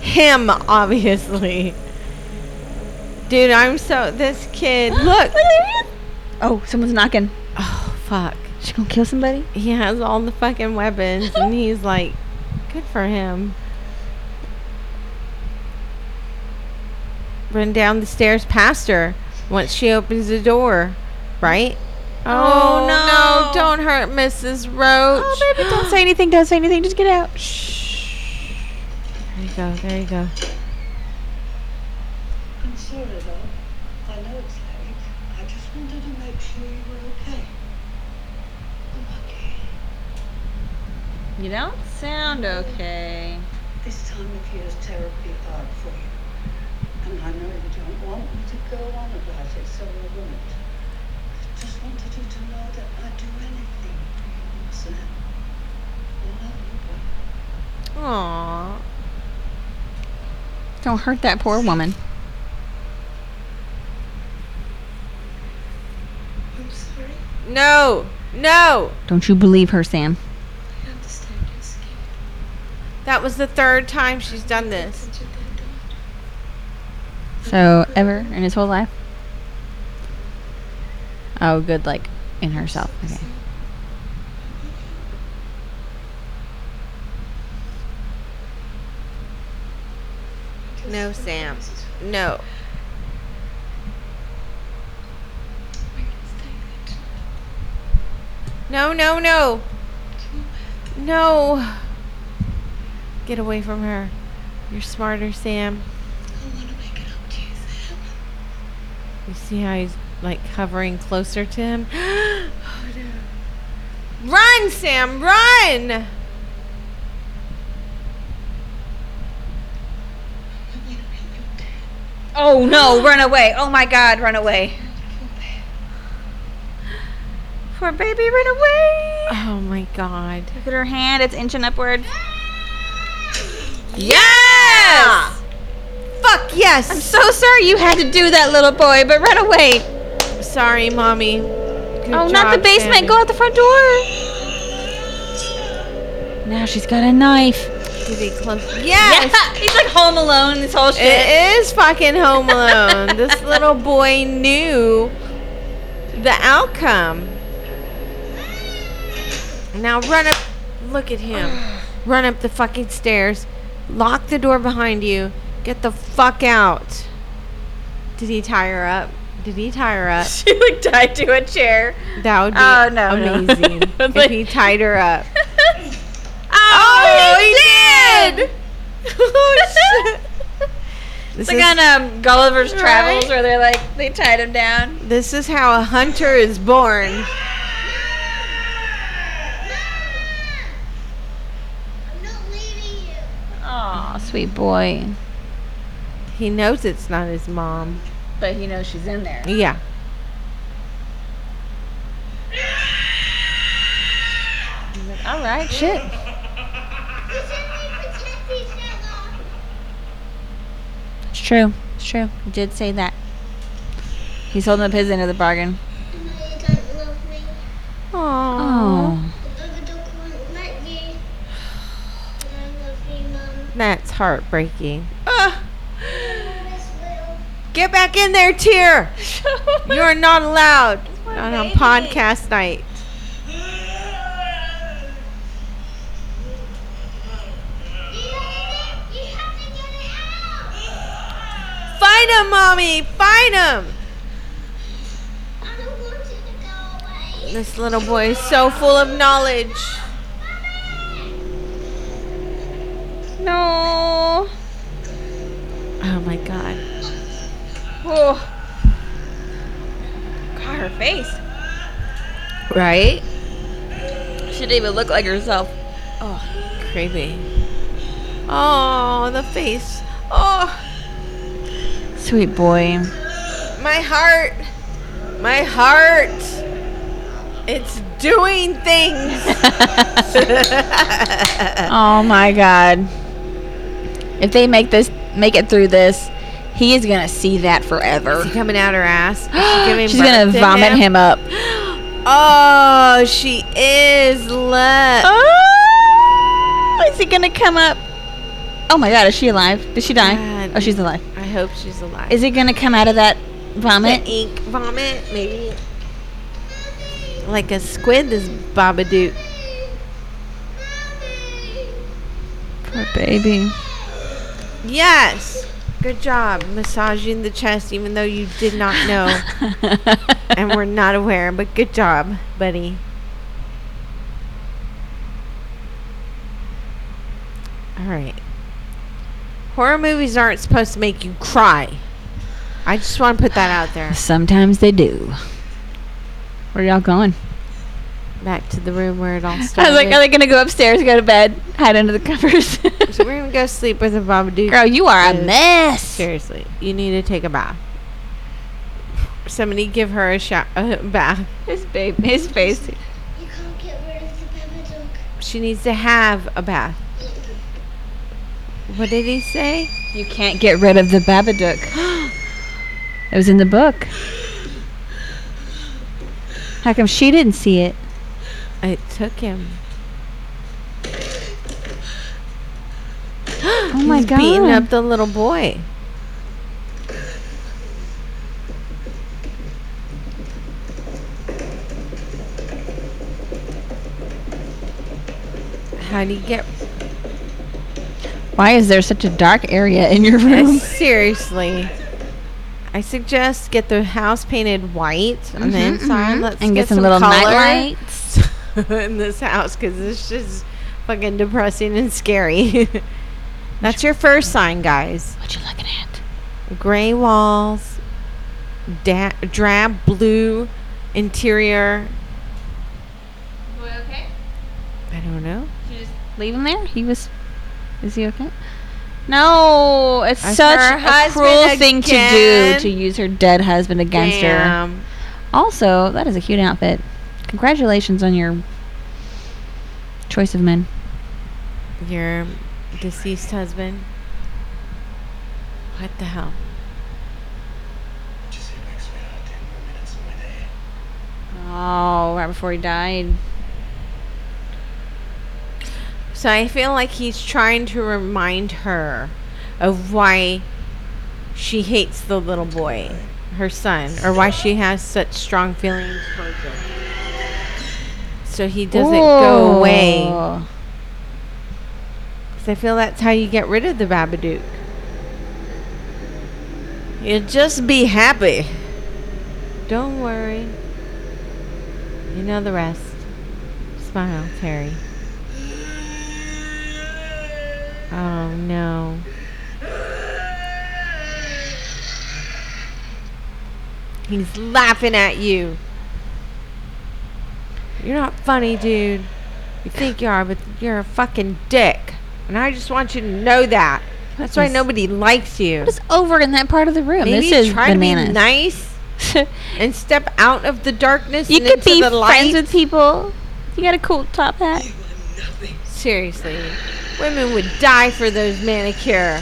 Him, obviously. Dude, I'm so. This kid. Look.
oh, someone's knocking.
Oh, fuck.
She gonna kill somebody?
He has all the fucking weapons, and he's like, good for him. Run down the stairs past her once she opens the door, right?
Oh,
Oh,
no.
no. Don't hurt Mrs. Roach.
Oh baby, don't say anything. Don't say anything. Just get out. Shh.
There you go. There you go.
I'm sorry, though. I know it's late. I just wanted to make sure you were okay. I'm okay.
You don't sound okay.
This time of year is terribly hard for you. And I know you don't want me to go on about it, so I won't. I just wanted you to know that I'd do anything for you, Sam. I love you, but
Aww.
Don't hurt that poor woman.
I'm sorry.
No. No.
Don't you believe her, Sam?
I understand you're scared.
That was the third time she's done this.
Since your dad died.
So ever in his whole life? Oh, good. Like in herself. Okay.
No, Sam. No.
We can stay there tonight.
No, no, no. No. Get away from her. You're smarter, Sam.
I want to make it up to you, Sam.
You see how he's like hovering closer to him? oh, no. Run, Sam, run!
I want to meet your dad.
Oh no! Run away! Oh my God! Run away! Poor baby, run away!
Oh my god.
Look at her hand; it's inching upward.
Yes! Fuck yes!
I'm so sorry you had to do that, little boy, but run away!
Sorry, mommy. Good
oh, not the basement!
Sammy.
Go out the front door! Now she's got a knife.
Did he close? Yes!
Yeah, he's like Home Alone. This whole shit.
It is fucking Home Alone. this little boy knew the outcome. Now run up. Look at him. Run up the fucking stairs. Lock the door behind you. Get the fuck out. Did he tie her up? Did he tie her up?
she like tied to a chair.
That would be
Oh, no, no.
amazing if
Like-
he tied her up.
Oh,
he did! oh shit! This
It's like
is,
on um, Gulliver's Travels where they're like they tied him down.
this is how a hunter is born.
I'm not leaving you.
Aw, sweet boy.
He knows it's not his mom.
But he knows she's in there.
Yeah.
All right, shit.
We said we protect each other.
It's true. It's true. You did say that. He's holding up his end of the bargain.
I know you don't love me.
Aww.
Oh.
The Babadook won't
get back in there, Tear. You're not allowed. On podcast night.
You have to get, you have to get it out.
Find him, mommy. Find him.
I don't want you to go away.
This little boy is so full of knowledge.
No.
Oh my god.
Oh. God, her face.
Right?
She didn't even look like herself.
Oh, creepy. Oh, the face. Oh,
Sweet boy.
my heart. My heart. It's doing things.
oh my god. If they make this make it through this, he is gonna see that forever.
Is he coming out her ass? She
She's gonna
to
vomit him up.
Oh, she is lit.
Oh, is he gonna come up? Oh my god, is she alive? Did she die?
God.
Oh, she's alive.
I hope she's alive.
Is it gonna come out of that vomit?
the ink vomit? Maybe. Like a squid, this Babadook.
Poor baby.
Yes. Good job massaging the chest, even though you did not know and were not aware. But good job, buddy. All right. Horror movies aren't supposed to make you cry. I just want to put that out there.
Sometimes they do. Where y'all going?
Back to the room where it all started.
I was like, are they gonna go upstairs, go to bed, hide under the covers?
so we're gonna go sleep with a Babadook.
Girl, you are a mess.
Seriously, you need to take a bath. Somebody give her a shot, a bath.
His babe, his face.
You can't get rid of the Babadook.
She needs to have a bath. What did he say?
You can't get rid of the Babadook. it was in the book. How come she didn't see it?
It took him.
Oh my
He's beating
God.
up the little boy. How do you get
Why is there such a dark area in your room?
Seriously. I suggest get the house painted white on the
Mhm,
inside.
mhm.
Let's
And
get,
get some little night lights.
in this house because it's just fucking depressing and scary. That's your first sign, guys.
What you looking at?
Gray walls, da- drab blue interior.
Boy, okay?
I don't know.
Leave him there. He was. Is he okay? No, it's such a cruel thing to do to use her dead husband against her. Also, that is a cute outfit. Congratulations on your choice of men.
Your deceased husband. What the hell?
Just sit next to me for 10 more minutes and we're there.
Oh, right before he died.
So I feel like he's trying to remind her of why she hates the little boy, her son, or why she has such strong feelings towards him. So he doesn't go away. I feel that's how you get rid of the Babadook. You just be happy. Don't worry. You know the rest. Smile, Terry. Oh no. He's laughing at you. You're not funny, dude. You think you are, but you're a fucking dick. And I just want you to know that. That's why nobody likes you.
What is over in that part of the room?
Maybe
this is
try
bananas.
to be nice and step out of the darkness
you
and
could
into
be
the light.
friends with people. You got a cool top hat.
Seriously, women would die for those manicure.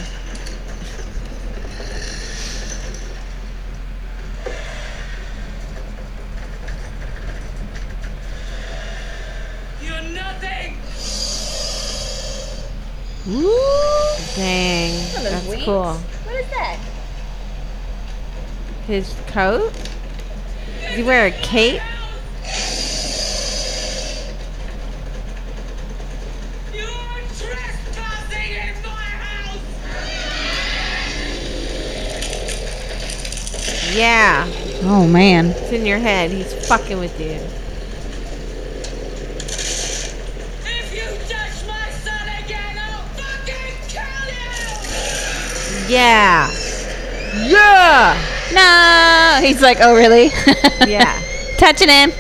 You're nothing.
Dang, that's cool.
What is that?
His coat? Does he wear a cape?
You're trespassing in my house.
Yeah,
Oh man.
it's in your head. He's fucking with you. Yeah. Yeah.
No. He's like, oh really?
Yeah.
Touching him.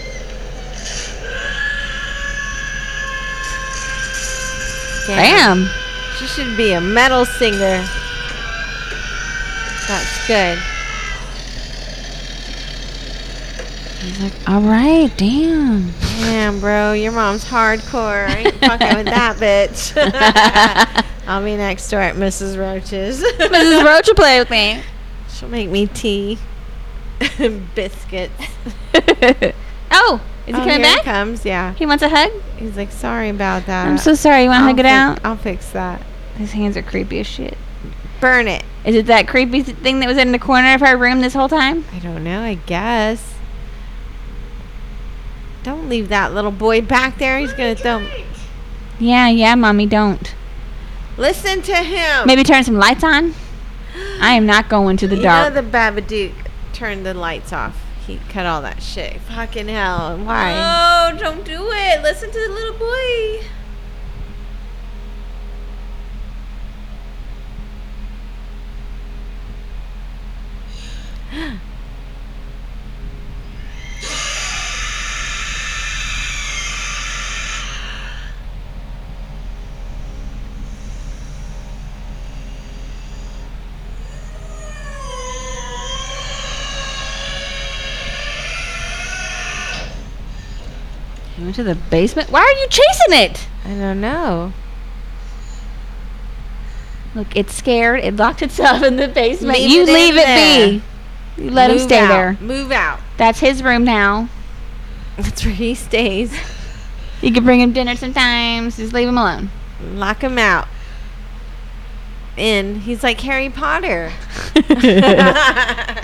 Bam.
She should be a metal singer. That's good.
He's like, all right, damn.
Damn, bro, your mom's hardcore. I ain't fucking with that bitch. I'll be next door at Mrs. Roach's.
Mrs. Roach will play with me.
She'll make me tea and biscuits.
oh, is he
Oh,
coming
here
back?
He comes, yeah.
He wants a hug?
He's like, sorry about that.
I'm so sorry. You want to
I'll
hug it
fi-
out?
I'll fix that.
His hands are creepy as shit.
Burn it.
Is it that creepy thing that was in the corner of our room this whole time?
I don't know. I guess. Don't leave that little boy back there. He's gonna throw.
Yeah, yeah, mommy, don't.
Listen to him.
Maybe turn some lights on. I am not going to the
you
dark.
know the Babadook turned the lights off. He cut all that shit. Fucking hell. Why?
Oh, don't do it. Listen to the little boy. Went to the basement. Why are you chasing it?
I don't know.
Look, it's scared. It locked itself in the basement.
Leave
you
it
leave it
there.
be. You let him stay
out.
there.
Move out.
That's his room now.
That's where he stays.
You can bring him dinner sometimes. Just leave him alone.
Lock him out. In. He's like Harry Potter.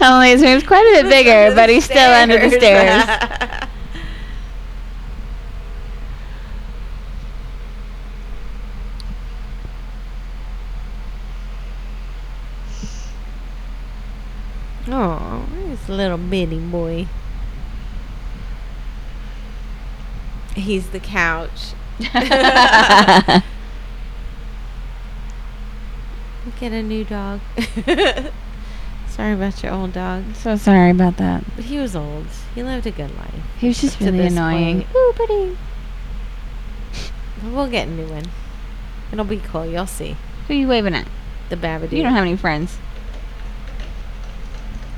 Only his room's quite a bit bigger, but he's still under the stairs.
oh, this little bitty boy. He's the couch. Get a new dog. Sorry about your old dog.
so sorry about that.
But he was old. He lived a good life.
He was just really annoying.
point.
Ooh, buddy.
We'll get a new one. It'll be cool. You'll see.
Who are you waving at?
The Babadook.
You don't have any friends.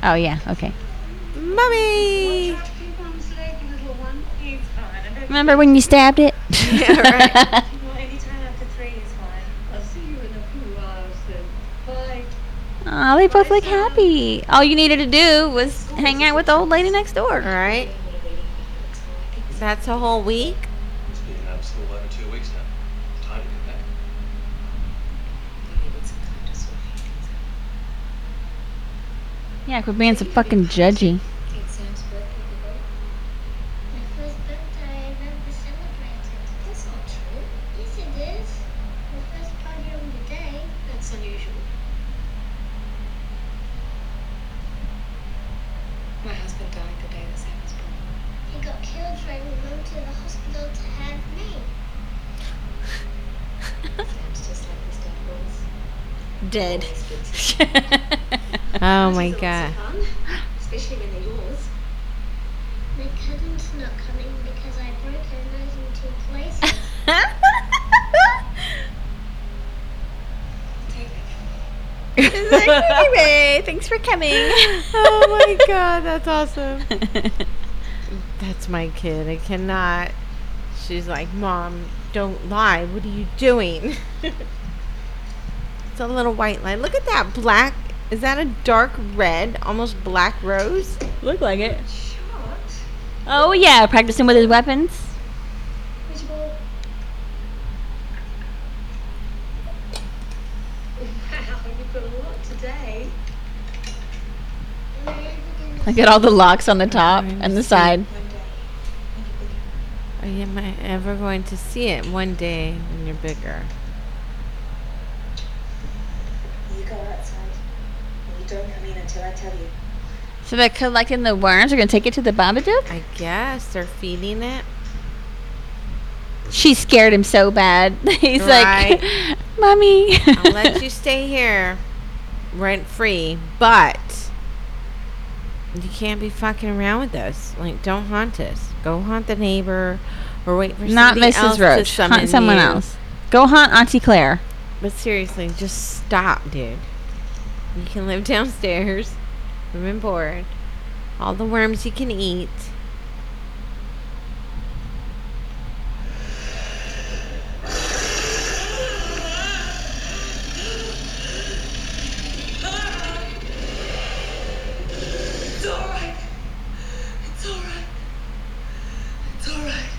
Oh, yeah. Okay.
Mommy!
He's fine. I bet
Remember when you stabbed it?
Yeah, right.
well, any time after three is fine. I'll see you in a few hours. Bye.
Oh, they both look happy. All you needed to do was hang out with the old lady next door.
Alright. That's a whole week?
It's been an absolute over two weeks now. Time to get back.
Maybe it's some kind of sort of things.
Yeah, quit being so fucking judgy.
Think Sam's birthday will be great?
The first birthday I've celebrated.
That's not true.
Yes, it is. The first party of the day.
That's unusual. My husband died the day that Sam.
He got killed right when to the hospital to have me.
Sam's just like his dad.
Dead.
Always good to
Oh my
Those
god.
fun, especially when they're yours.
My cousin's not coming because I broke her nose in two places.
Take it.
He's like, anyway, thanks for coming.
oh my god, that's awesome. That's my kid. I cannot. She's like, Mom, Don't lie. What are you doing? it's a little white lie. Look at that black. Is that a dark red, almost black rose?
Look like it. Oh yeah, practicing with his weapons.
Visual. Wow, you've got a lot today.
Look at all the locks on the top and the side.
One day, when you're
you am I ever going to see it one day when you're bigger?
You go outside. And you don't come in until I tell you.
So they're collecting the worms. They're gonna take it to the Babadook.
I guess they're feeding it.
She scared him so bad. He's
Right.
like, "Mommy."
I'll let you stay here rent free, but you can't be fucking around with us. Like, don't haunt us. Go haunt the neighbor or wait for
Not
somebody else
Mrs. Roach.
to summon
Hunt someone
you.
else. Go haunt Auntie Claire.
But seriously, just stop, dude. You can live downstairs, room and board. All the worms you can eat.
It's alright. It's alright. It's alright.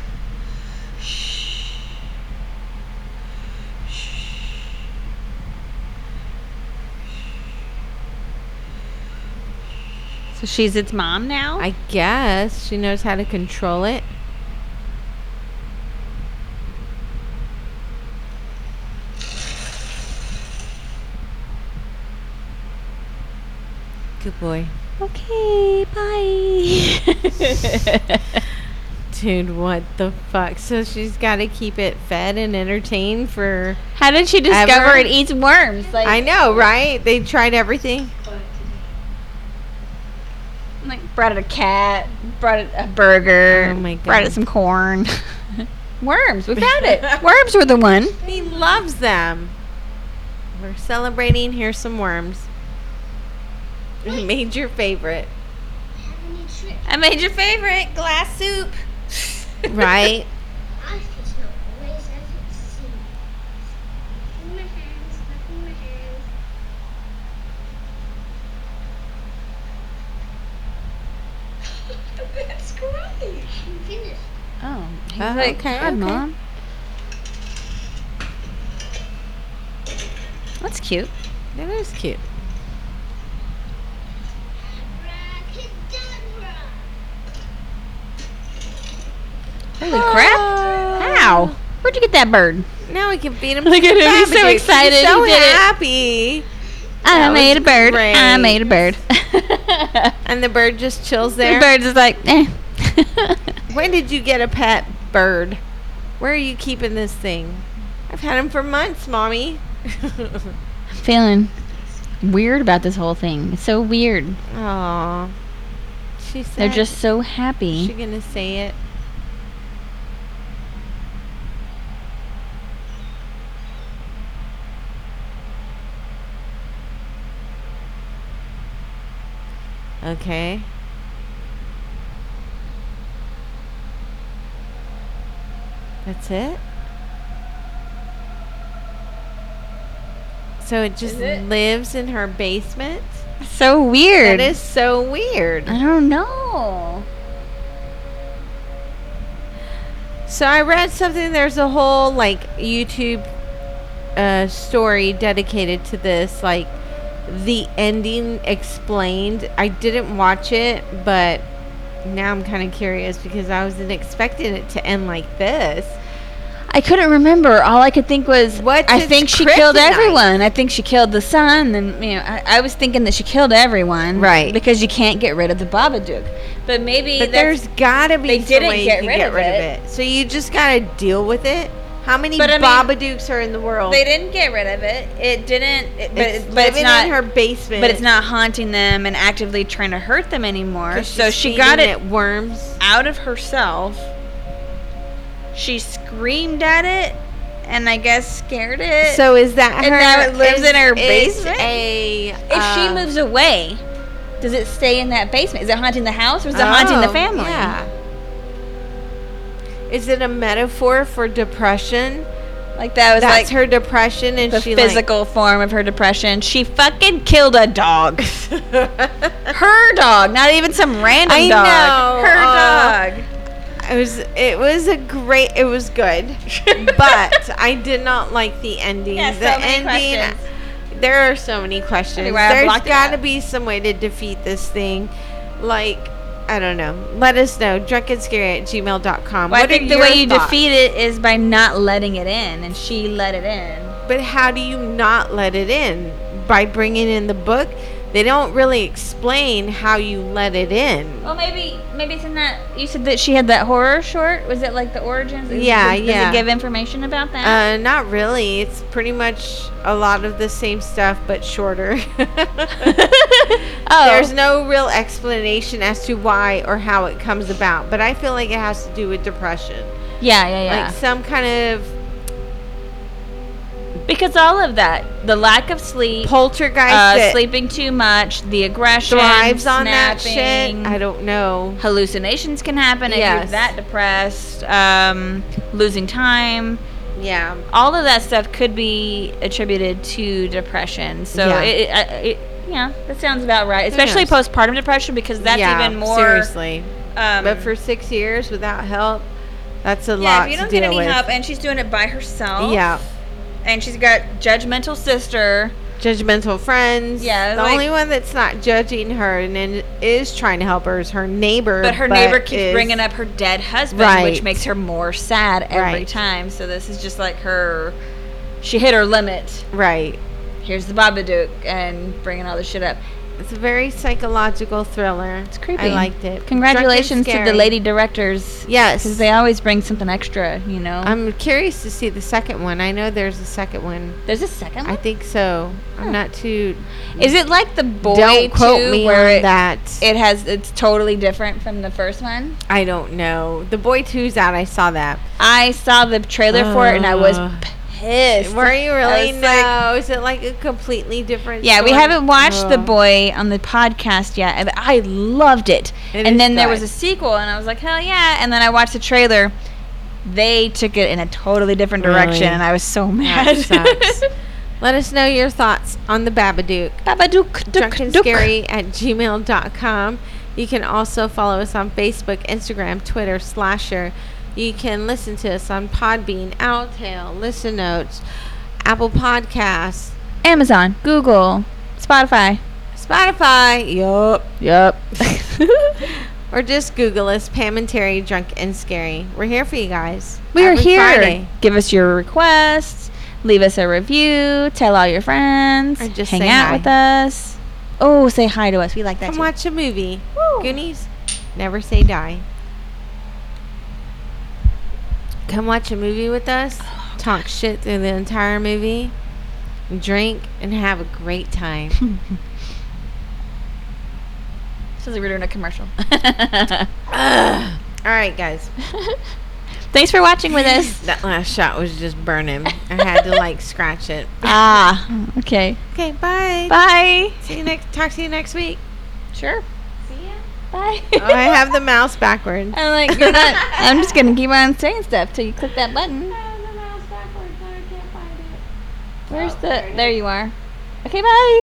So she's its mom now.
I guess she knows how to control it. Good boy.
okay, bye.
Dude, what the fuck? So she's got to keep it fed and entertained for.
How did she discover
Ever?
it eats worms? Like,
I know, right? They tried everything.
like brought it a cat, brought it a burger,
Oh my
brought it some corn. worms, we found it. worms were the one.
He loves them. We're celebrating. Here's some worms. I made your favorite,
Have any tricks?
I made your favorite glass soup.
right?
I fish not always as it seems. In my hands, back in my hands.
That's great.
I'm finished.
Oh, he's
Oh,
like,
okay,
"God,
okay."
mom. That's cute.
That is cute.
Holy crap! How? Where'd you get that bird?
Now we can feed him.
Look at him, he's so excited,
so
he did it.
happy.
I
That
made a bird. I made a bird.
And the bird just chills there.
the bird is like, eh.
When did you get a pet bird? Where are you keeping this thing? I've had him for months, mommy.
I'm feeling weird about this whole thing. It's so weird.
Aw. She said.
They're just so happy.
Is she gonna say it? Okay. That's it? So it just lives in her basement?
So weird.
That is so weird.
I don't know.
So I read something. There's a whole like YouTube uh, story dedicated to this, like the ending explained. I didn't watch it, but now I'm kind of curious because I wasn't expecting it to end like this.
I couldn't remember. All I could think was,
What's
I think she killed everyone. I think she killed the son, and you know, I, I was thinking that she killed everyone,
Right.
Because you can't get rid of the Babadook. But maybe
But there's gotta be
they
some
didn't
way
get
you can
rid
get
of
rid of
it.
it. So you just gotta deal with it. How many
But I mean-
Babadooks are in the world?
they didn't get rid of it. It didn't. It, but
it's
it's, but it's
living
not.
in her basement.
but it's not haunting them and actively trying to hurt them anymore. So she got it
worms.
out of herself. She screamed at it, and I guess scared it.
So is that
And
her?
now it lives
is-
in her basement?
A
if
uh,
she moves away, does it stay in that basement? Is it haunting the house or is it haunting the
oh,
family?
Yeah. Is it a metaphor for depression?
Like that was
That's
like
her depression, and
the
she like-
physical form of her depression. She fucking killed a dog. her dog, not even some random
I
dog.
know,
Her
uh,
dog.
It was it was a great it was good, but I did not like the ending.
Yeah,
the
so many
ending.
questions.
There are so many questions.
Anyway,
There's got to be some way to defeat this thing. Like I don't know. Let us know. Drunkandscary at gmail.com.
Well, I think the way you
thoughts?
defeat it is by not letting it in, and she let it in.
But how do you not let it in? By bringing in the book? They don't really explain how you let it in.
Well, maybe maybe it's in that. You said that she had that horror short. Was it like the origins? Is-
Yeah,
does,
yeah.
Does it give information about that?
Uh, not really. It's pretty much a lot of the same stuff, but shorter.
oh,
There's no real explanation as to why or how it comes about, but I feel like it has to do with depression.
yeah, yeah, yeah.
Like some kind of
because all of that, the lack of sleep,
poltergeist
uh, sleeping too much, the aggression,
thrives on that shit. I don't know.
hallucinations can happen if you're that depressed. Um, losing time.
Yeah.
all of that stuff could be attributed to depression. So
Yeah.
it, it, uh, it, yeah, that sounds about right. Especially postpartum depression because that's
yeah,
even more.
seriously.
Um,
but for six years without help, that's a
yeah,
lot
if you don't get any
with.
help, and she's doing it by herself.
Yeah.
And she's got judgmental sister.
Judgmental friends.
Yeah,
The
like-
only one that's not judging her and is trying to help her is her neighbor.
But her neighbor keeps
is-
bringing up her dead husband,
Right.
which makes her more sad every
Right.
time. So this is just like her. She hit her limit.
Right.
Here's the Babadook and bringing all this shit up.
It's a very psychological thriller. It's
creepy.
I liked it.
Congratulations to the lady directors.
Yes.
because they always bring something extra. You know.
I'm curious to see the second one. I know there's a second one.
There's a second
I think so. I'm not too.
Is it like the boy
Don't quote me
where
on
it,
that.
it has it's totally different from the first one?
I don't know. The boy two's out. I saw that.
I saw the trailer for it and I was
Uh,
pissed.
Were you really?
was like-
No. Is it like a completely different?
yeah, we haven't watched The Boy on the podcast yet, and I loved it.
It
and then there was a sequel, and I was like, hell yeah! And then I watched the trailer. They took it in a totally different direction,
Really?
and I was so mad.
Let us know your thoughts on the Babadook.
Babadook, dook, dook.
drunkandscary at gmail.com. You can also follow us on Facebook, Instagram, Twitter, Slasher. You can listen to us on Podbean, Podtail, Listen Notes, Apple Podcasts,
Amazon, Google, Spotify.
Spotify. Yup.
Yep.
Or just Google us, Pam and Terry, Drunk and Scary. We're here for you guys.
We are here.
Friday.
Give us your requests. Leave us a review. Tell all your friends.
Or just
hang out
hi.
with us. Oh, say hi to us. We like that
Come
too.
watch a movie. Goonies, never say die. Come watch a movie with us.
Oh,
talk shit through the entire movie. Drink and have a great time.
Sounds like we're doing a commercial.
Ugh. All right, guys.
Thanks for watching with us.
That last shot was just burning. I had to like scratch it.
ah, okay.
Okay, bye.
Bye.
See you next. Talk to you next week.
Sure.
See ya.
Bye.
Oh, I have the mouse backwards.
I'm like, you're not. I'm just gonna keep on saying stuff till you click that button. Where's the? There you are. Okay, bye.